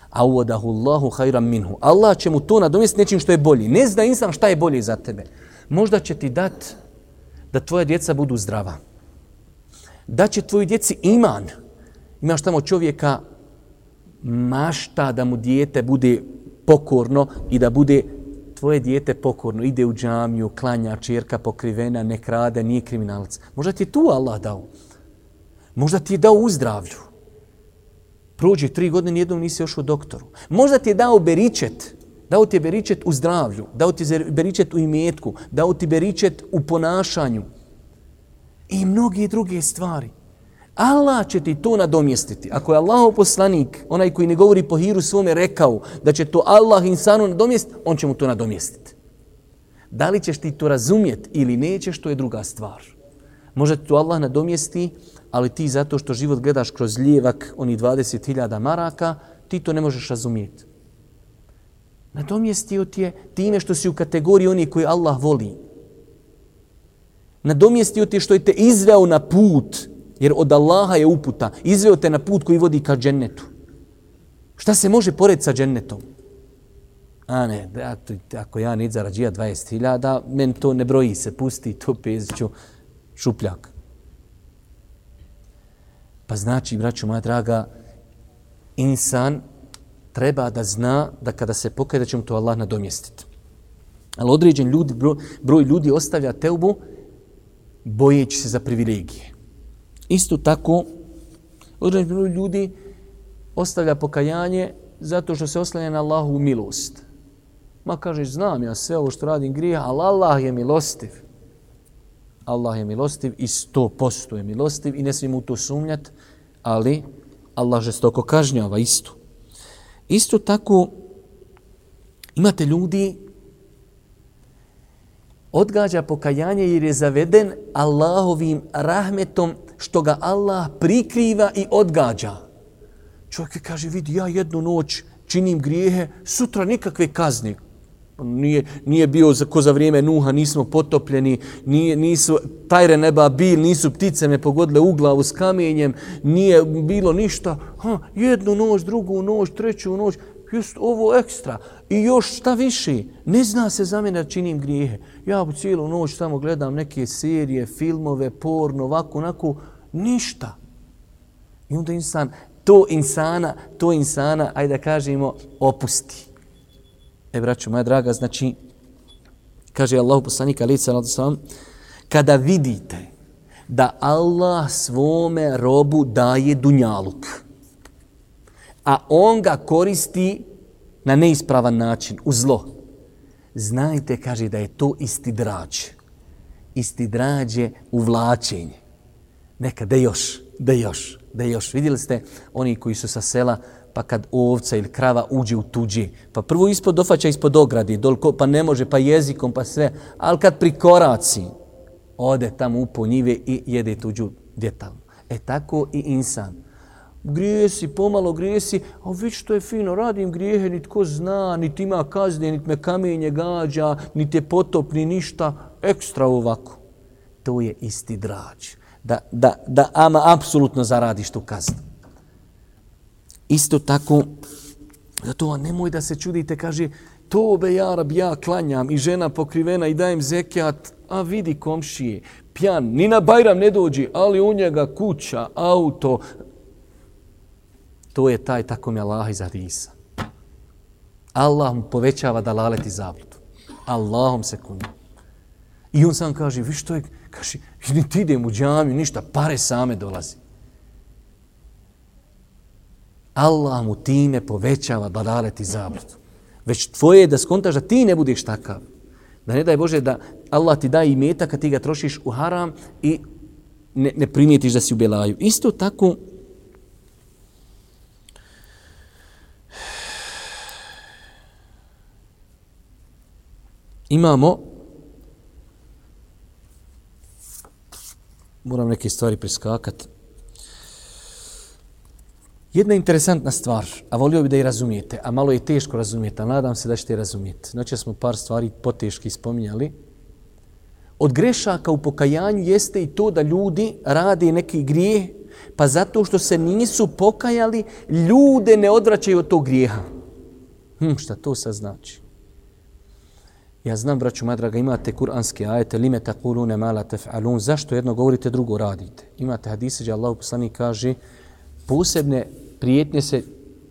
A uvodahu Allahu hajram minhu. Allah će mu to nadomjestiti nečim što je bolji. Ne zna insan šta je bolje za tebe. Možda će ti dat da tvoja djeca budu zdrava. Da će tvoji djeci iman. Imaš tamo čovjeka mašta da mu dijete bude pokorno i da bude tvoje dijete pokorno ide u džamiju, klanja, čerka pokrivena, ne krade, nije kriminalac. Možda ti je tu Allah dao. Možda ti je dao u zdravlju. Prođe tri godine, nijednom nisi još u doktoru. Možda ti je dao beričet. Dao ti je beričet u zdravlju. Dao ti je beričet u imetku. Dao ti beričet u ponašanju. I mnoge druge stvari. Allah će ti to nadomjestiti. Ako je Allahov poslanik, onaj koji ne govori po hiru svome, rekao da će to Allah insanu nadomjestiti, on će mu to nadomjestiti. Da li ćeš ti to razumjeti ili nećeš, to je druga stvar. Možda ti to Allah nadomjesti, ali ti zato što život gledaš kroz lijevak, oni 20.000 maraka, ti to ne možeš razumjeti. Nadomjestio ti je time što si u kategoriji oni koji Allah voli. Nadomjestio ti je što je te izveo na put, Jer od Allaha je uputa. Izveo te na put koji vodi ka džennetu. Šta se može pored sa džennetom? A ne, da, ako ja nid zarađija 20.000, men to ne broji se, pusti to peziću šupljak. Pa znači, braću moja draga, insan treba da zna da kada se pokaje da će mu to Allah nadomjestiti. Ali određen ljudi, broj, broj ljudi ostavlja teubu bojeći se za privilegije. Isto tako, određen broj ljudi ostavlja pokajanje zato što se oslanja na Allahu milost. Ma kažeš, znam ja sve ovo što radim grija, ali Allah je milostiv. Allah je milostiv i sto posto je milostiv i ne smijem u to sumnjati, ali Allah žestoko kažnjava isto. Isto tako, imate ljudi odgađa pokajanje jer je zaveden Allahovim rahmetom što ga Allah prikriva i odgađa. Čovjek kaže, vidi, ja jednu noć činim grijehe, sutra nikakve kazne. Ono nije, nije bio za, ko za vrijeme Nuha, nismo potopljeni, nije, nisu tajre neba bil, nisu ptice me pogodile u glavu s kamenjem, nije bilo ništa. Ha, jednu noć, drugu noć, treću noć, just ovo ekstra. I još šta više, ne zna se za mene da činim grijehe. Ja u cijelu noć tamo gledam neke serije, filmove, porno, ovako, onako, ništa. I onda insan, to insana, to insana, ajde da kažemo, opusti. E, braću, moja draga, znači, kaže Allah poslanik ali se sam kada vidite da Allah svome robu daje dunjaluk a on ga koristi na neispravan način u zlo znajte kaže da je to isti drađ. Isti drađ je uvlačenje. Neka da još da još da još. Vidjeli ste oni koji su sa sela pa kad ovca ili krava uđe u tuđi, pa prvo ispod dofaća ispod ogradi, dolko, pa ne može, pa jezikom, pa sve, ali kad prikoraci, ode tamo upo njive i jede tuđu djetalnu. E tako i insan. Grijesi, pomalo grijesi, a vi što je fino, radim grijehe, niti ko zna, niti ima kazne, niti me kamenje gađa, niti je potop, ni ništa, ekstra ovako. To je isti drađ. Da, da, da ama apsolutno zaradiš tu kaznu. Isto tako, zato nemoj da se čudite, kaže, tobe ja rab, ja klanjam i žena pokrivena i dajem zekijat, a vidi komšije, pjan, ni na Bajram ne dođi, ali u njega kuća, auto. To je taj tako mi Allah iz Hadisa. Allah mu povećava da laleti zabludu. Allahom se kuni. I on sam kaže, vi što je, kaže, ni ti idem u džamiju, ništa, pare same dolazi. Allah mu time povećava dalalet i zabludu. Već tvoje je da skontaš da ti ne budeš takav. Da ne daj Bože da Allah ti daje meta kad ti ga trošiš u haram i ne, ne primijetiš da si u belaju. Isto tako imamo moram neke stvari priskakati Jedna interesantna stvar, a volio bi da i razumijete, a malo je teško razumijete, a nadam se da ćete razumijeti. Znači smo par stvari poteški spominjali. Od grešaka u pokajanju jeste i to da ljudi rade neki grije, pa zato što se nisu pokajali, ljude ne odvraćaju od tog grijeha. Hm, šta to sad znači? Ja znam, braću moja draga, imate kuranske ajete, lime takulune mala tef'alun, zašto jedno govorite, drugo radite? Imate hadise gdje Allah poslani kaže, posebne prijetnje se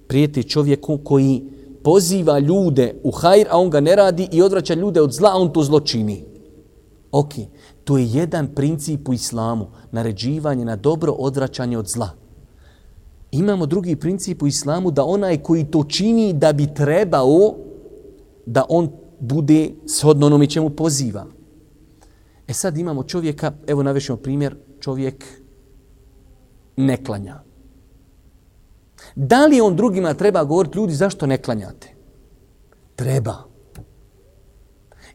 prijeti čovjeku koji poziva ljude u hajr, a on ga ne radi i odvraća ljude od zla, a on to zločini. Ok, to je jedan princip u islamu, naređivanje na dobro odvraćanje od zla. Imamo drugi princip u islamu da onaj koji to čini da bi trebao da on bude shodno onome čemu poziva. E sad imamo čovjeka, evo navešimo primjer, čovjek ne klanja. Da li on drugima treba govoriti ljudi zašto ne klanjate? Treba.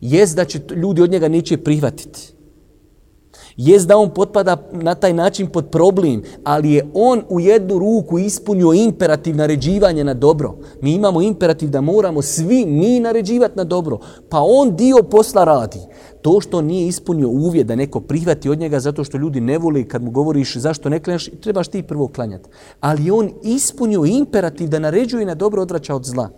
Jest da će ljudi od njega neće prihvatiti. Jest da on potpada na taj način pod problem, ali je on u jednu ruku ispunio imperativ naređivanje na dobro. Mi imamo imperativ da moramo svi mi naređivati na dobro. Pa on dio posla radi. To što nije ispunio uvjet da neko prihvati od njega zato što ljudi ne vole kad mu govoriš zašto ne klanjaš, trebaš ti prvo klanjati. Ali on ispunio imperativ da naređuje na dobro odvraća od zla.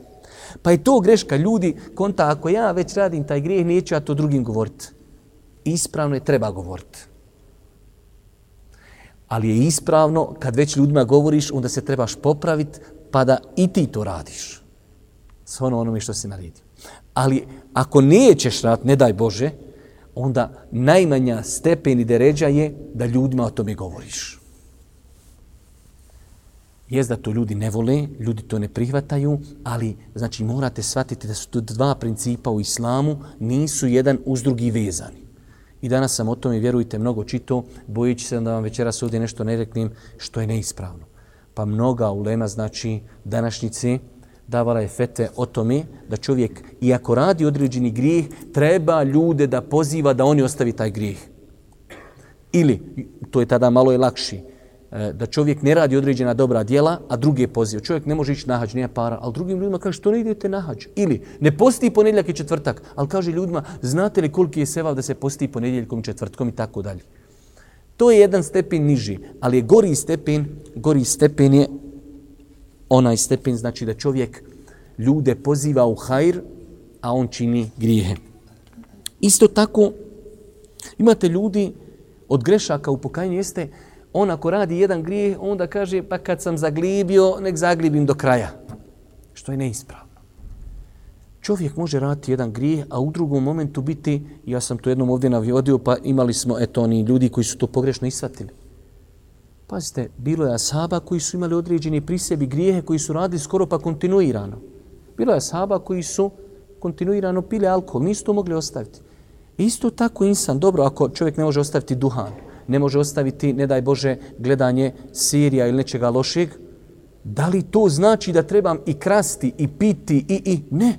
Pa je to greška ljudi, konta, ako ja već radim taj grijeh, neću ja to drugim govoriti ispravno je treba govoriti. Ali je ispravno kad već ljudima govoriš, onda se trebaš popraviti pa da i ti to radiš. S ono onome što se naredio. Ali ako nećeš rad, ne daj Bože, onda najmanja stepen i deređa je da ljudima o tome govoriš. Jest da to ljudi ne vole, ljudi to ne prihvataju, ali znači morate shvatiti da su to dva principa u islamu, nisu jedan uz drugi vezani. I danas sam o tome, vjerujte, mnogo čito, bojići se da vam večeras ovdje nešto ne reknem što je neispravno. Pa mnoga ulema, znači današnjici, davala je fete o tome da čovjek, iako radi određeni grijeh, treba ljude da poziva da oni ostavi taj grijeh. Ili, to je tada malo je lakši, E, da čovjek ne radi određena dobra djela, a druge poziva. Čovjek ne može ići na hađ, nije para, ali drugim ljudima kaže što ne idete na hađ. Ili ne posti ponedjeljak i četvrtak, ali kaže ljudima znate li koliki je sevav da se posti ponedjeljkom i četvrtkom i tako dalje. To je jedan stepen niži, ali je gori stepen, gori stepen je onaj stepen, znači da čovjek ljude poziva u hajr, a on čini grijehe. Isto tako, imate ljudi od grešaka u pokajanju jeste on ako radi jedan grijeh, onda kaže pa kad sam zaglibio, nek zaglibim do kraja. Što je neispravno. Čovjek može raditi jedan grijeh, a u drugom momentu biti, ja sam to jednom ovdje naviodio, pa imali smo eto oni ljudi koji su to pogrešno isvatili. Pazite, bilo je asaba koji su imali određeni pri sebi grijehe koji su radili skoro pa kontinuirano. Bilo je asaba koji su kontinuirano pili alkohol, nisu to mogli ostaviti. Isto tako insan, dobro, ako čovjek ne može ostaviti duhan, ne može ostaviti, ne daj Bože, gledanje Sirija ili nečega lošeg, da li to znači da trebam i krasti, i piti, i, i, ne.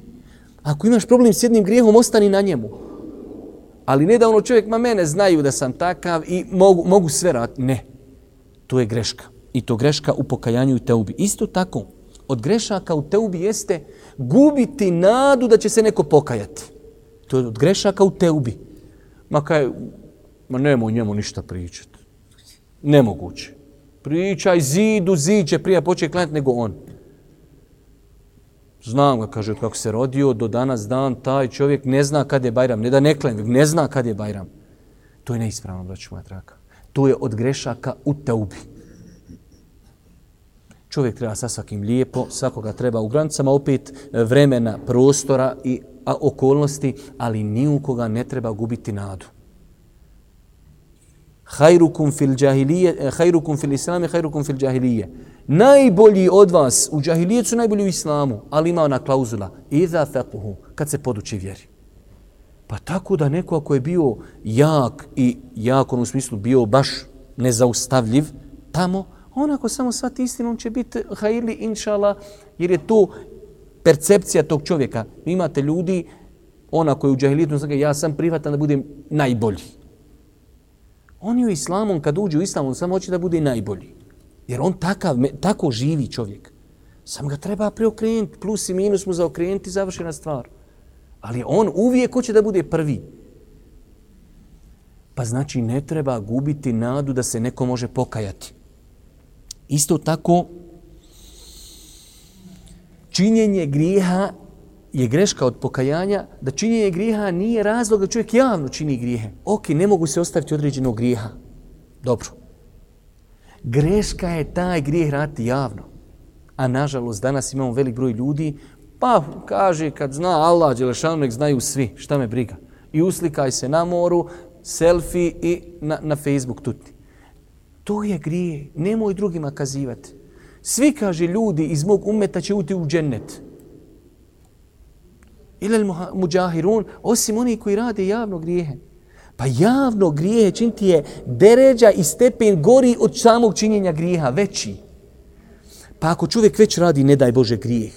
Ako imaš problem s jednim grijehom, ostani na njemu. Ali ne da ono čovjek, ma mene znaju da sam takav i mogu, mogu sve raditi. Ne. To je greška. I to greška u pokajanju i teubi. Isto tako, od grešaka u teubi jeste gubiti nadu da će se neko pokajati. To je od grešaka u teubi. Ma kaj, ma nemoj njemu ništa pričati. Nemoguće. Pričaj zidu, zid će prije početi klanjati nego on. Znam ga, kaže, kako se rodio, do danas dan, taj čovjek ne zna kad je Bajram. Ne da ne klanjam, ne zna kad je Bajram. To je neispravno, braću moja traka. To je od grešaka u teubi. Čovjek treba sa svakim lijepo, svakoga treba u granicama opet e, vremena, prostora i a, okolnosti, ali ni u koga ne treba gubiti nadu. Hajrukum fil džahilije, e, eh, hajrukum fil islame, hajrukum fil džahilije. Najbolji od vas u džahilijetu su najbolji u islamu, ali ima ona klauzula. Iza fequhu, kad se poduči vjeri. Pa tako da neko ako je bio jak i jak u smislu bio baš nezaustavljiv tamo, on ako samo svati istinu, on će biti khairi inšala, jer je to percepcija tog čovjeka. Imate ljudi, ona koji u džahilijetu znači ja sam prihvatan da budem najbolji. Oni u islamu, kad uđu u islamu, on samo hoće da bude najbolji. Jer on takav, tako živi čovjek. Sam ga treba preokrenuti, plus i minus mu zaokrenuti, završena stvar. Ali on uvijek hoće da bude prvi. Pa znači ne treba gubiti nadu da se neko može pokajati. Isto tako, činjenje grijeha je greška od pokajanja, da činjenje grijeha nije razlog da čovjek javno čini grijehe. Ok, ne mogu se ostaviti određenog grijeha. Dobro. Greška je taj grijeh raditi javno. A nažalost, danas imamo velik broj ljudi, pa kaže kad zna Allah, Đelešanu, nek znaju svi, šta me briga. I uslikaj se na moru, selfie i na, na Facebook tuti. To je grije. Nemoj drugima kazivati. Svi, kaže, ljudi iz mog umeta će uti u džennet. Ili muđahirun, osim oni koji rade javno grijehe. Pa javno grijehe činti je deređa i stepen gori od samog činjenja grijeha, veći. Pa ako čovjek već radi, ne daj Bože, grijeh,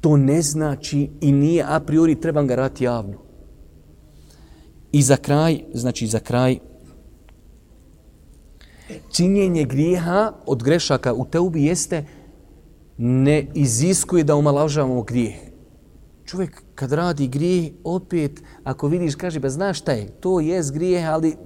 to ne znači i nije a priori trebam ga raditi javno. I za kraj, znači za kraj, činjenje grijeha od grešaka u teubi jeste ne iziskuje da umalažavamo grijeh. Čovjek kad radi grijeh, opet, ako vidiš, kaže, ba znaš šta je, to je grijeh, ali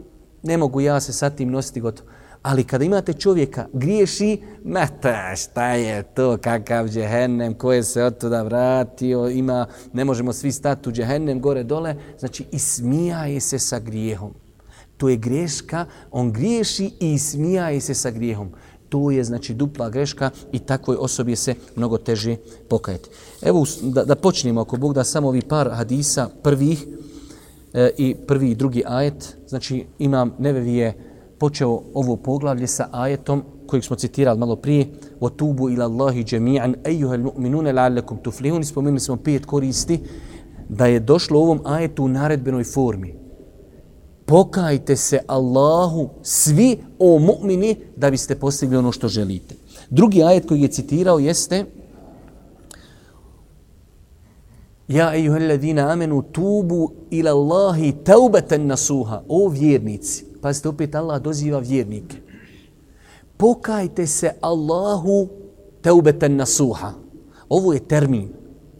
ne mogu ja se sa tim nositi gotovo. Ali kada imate čovjeka, griješi, ma ta, šta je to, kakav džehennem, ko je se od tuda vratio, ima, ne možemo svi stati u džehennem gore dole, znači ismijaje se sa grijehom. To je greška, on griješi i ismijaje se sa grijehom To je znači dupla greška i takvoj osobi se mnogo teže pokajati. Evo da, da počnemo ako Bog da samo ovi par hadisa prvih e, i prvi i drugi ajet. Znači imam Nevevi je počeo ovo poglavlje sa ajetom kojeg smo citirali malo prije وَتُوبُ إِلَى اللَّهِ جَمِيعًا أَيُّهَا الْمُؤْمِنُونَ لَعَلَّكُمْ تُفْلِهُونَ Spomenuli smo pet koristi da je došlo u ovom ajetu u naredbenoj formi pokajte se Allahu svi o mu'mini da biste postigli ono što želite. Drugi ajet koji je citirao jeste Ja ejuhel ladina amenu tubu ila Allahi taubatan nasuha. O vjernici. Pazite, opet Allah doziva vjernike. Pokajte se Allahu taubatan nasuha. Ovo je termin.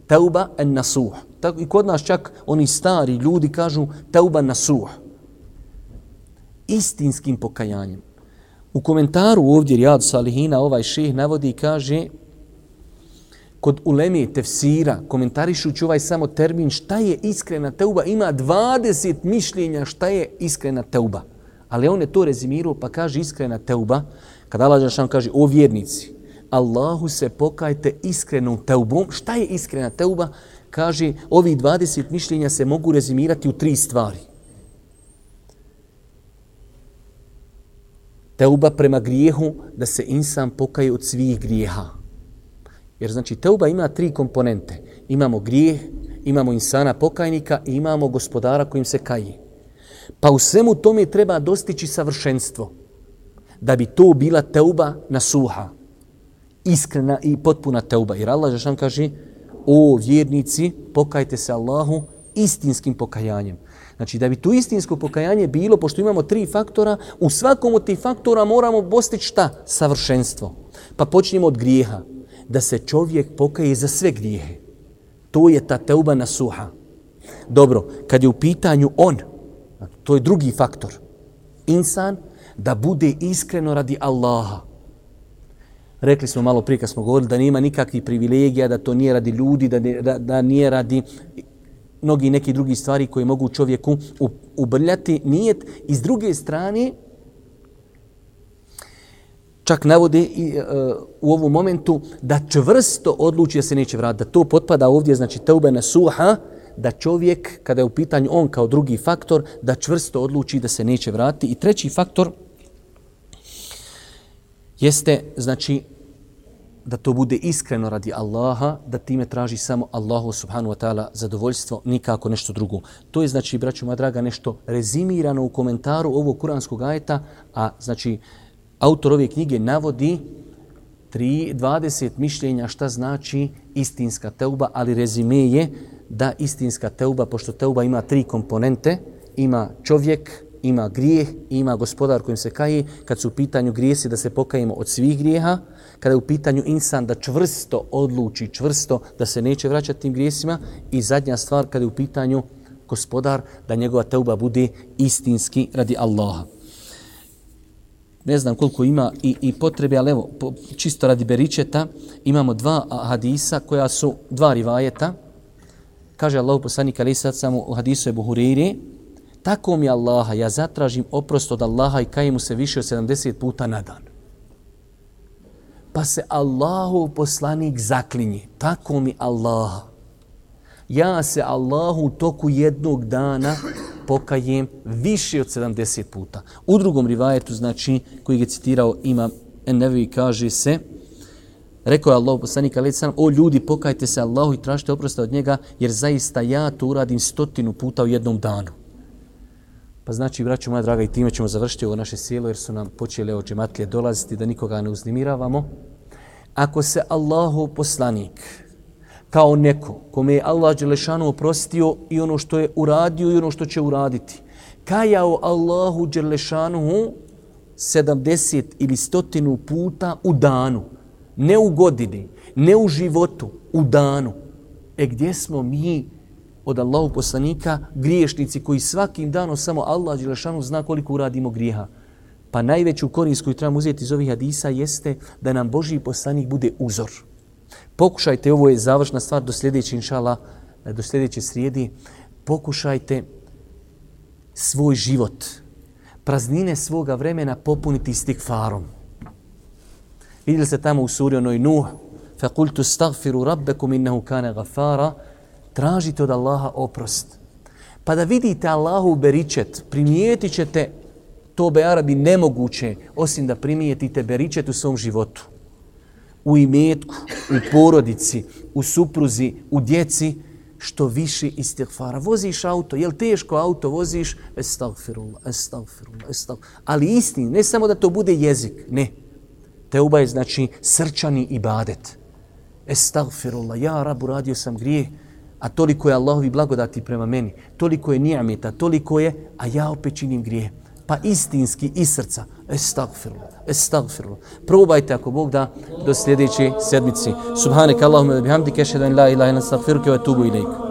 Tauba en nasuh. Tako, I kod nas čak oni stari ljudi kažu tauba nasuh istinskim pokajanjem. U komentaru ovdje Rijadu Salihina ovaj šeh navodi i kaže kod uleme tefsira, komentarišući ovaj samo termin šta je iskrena teuba, ima 20 mišljenja šta je iskrena teuba. Ali on je to rezimirao pa kaže iskrena teuba, kada Allah Žešan kaže o vjernici, Allahu se pokajte iskrenom teubom. Šta je iskrena teuba? Kaže, ovi 20 mišljenja se mogu rezimirati u tri stvari. Teuba prema grijehu da se insan pokaje od svih grijeha. Jer znači teuba ima tri komponente. Imamo grijeh, imamo insana pokajnika i imamo gospodara kojim se kaji. Pa u svemu tome treba dostići savršenstvo. Da bi to bila teuba na suha. Iskrena i potpuna teuba. Jer Allah Žešan kaže, o vjernici, pokajte se Allahu istinskim pokajanjem. Znači da bi tu istinsko pokajanje bilo, pošto imamo tri faktora, u svakom od tih faktora moramo postići šta? Savršenstvo. Pa počnemo od grijeha. Da se čovjek pokaje za sve grijehe. To je ta teuba na suha. Dobro, kad je u pitanju on, to je drugi faktor. Insan da bude iskreno radi Allaha. Rekli smo malo prije kad smo govorili da nema nikakvih privilegija, da to nije radi ljudi, da, da, da nije radi mnogi neki drugi stvari koji mogu čovjeku ubrljati nijet. I s druge strane, čak navode i, e, u ovom momentu da čvrsto odluči da se neće vratiti. Da to potpada ovdje, znači teube na suha, da čovjek, kada je u pitanju on kao drugi faktor, da čvrsto odluči da se neće vratiti. I treći faktor jeste, znači, da to bude iskreno radi Allaha, da time traži samo Allahu subhanu wa ta'ala zadovoljstvo, nikako nešto drugo. To je, znači, braću moja draga, nešto rezimirano u komentaru ovog kuranskog ajeta, a, znači, autor ove knjige navodi 3, 20 mišljenja šta znači istinska teuba, ali rezime je da istinska teuba, pošto teuba ima tri komponente, ima čovjek, ima grijeh, ima gospodar kojim se kaje, kad su u pitanju grijesi da se pokajemo od svih grijeha, kada je u pitanju insan da čvrsto odluči, čvrsto da se neće vraćati tim grijesima i zadnja stvar kada je u pitanju gospodar da njegova teuba bude istinski radi Allaha. Ne znam koliko ima i, i potrebe, ali evo, po, čisto radi beričeta, imamo dva hadisa koja su dva rivajeta. Kaže Allah poslanik ali sad samo u hadisu je Buhuriri, tako mi Allaha, ja zatražim oprost od Allaha i kajem mu se više od 70 puta na dan pa se Allahu poslanik zaklinje. Tako mi Allah. Ja se Allahu u toku jednog dana pokajem više od 70 puta. U drugom rivajetu, znači, koji je citirao ima Ennevi, kaže se, rekao je Allah poslanik, ali sam, o ljudi, pokajte se Allahu i tražite oprosta od njega, jer zaista ja to uradim stotinu puta u jednom danu. Pa znači, braću moja draga, i time ćemo završiti ovo naše sjelo, jer su nam počele od džematlije dolaziti da nikoga ne uznimiravamo. Ako se Allahu poslanik, kao neko kome je Allah Đelešanu oprostio i ono što je uradio i ono što će uraditi, kajao Allahu Đelešanu 70 ili stotinu puta u danu, ne u godini, ne u životu, u danu. E gdje smo mi od Allahu poslanika, griješnici koji svakim danom samo Allah Đelešanu zna koliko uradimo grijeha. Pa najveću korist koju trebamo uzeti iz ovih hadisa jeste da nam Boži poslanik bude uzor. Pokušajte, ovo je završna stvar do sljedeće, inšala, do sljedeće srijedi, pokušajte svoj život, praznine svoga vremena popuniti stikfarom. Vidjeli se tamo u suri onoj Nuh, فَقُلْتُ اسْتَغْفِرُوا رَبَّكُمْ إِنَّهُ كَانَ غَفَارًا tražite od Allaha oprost. Pa da vidite Allahu beričet, primijetit ćete to be Arabi nemoguće, osim da primijetite beričet u svom životu. U imetku, u porodici, u supruzi, u djeci, što više istighfara. Voziš auto, jel teško auto voziš? Estagfirullah, estagfirullah, estagfirullah. Ali istini, ne samo da to bude jezik, ne. Teuba je znači srčani ibadet. Estagfirullah, ja rabu radio sam grijeh, a toliko je Allahovi blagodati prema meni, toliko je nijameta, toliko je, a ja opet činim grije. Pa istinski iz srca, estagfirullah, estagfirullah. Probajte ako Bog da do sljedeće sedmici. Subhanak Allahumma bihamdike, šedan la ilaha ila stagfiruke, wa tubu ilaiku.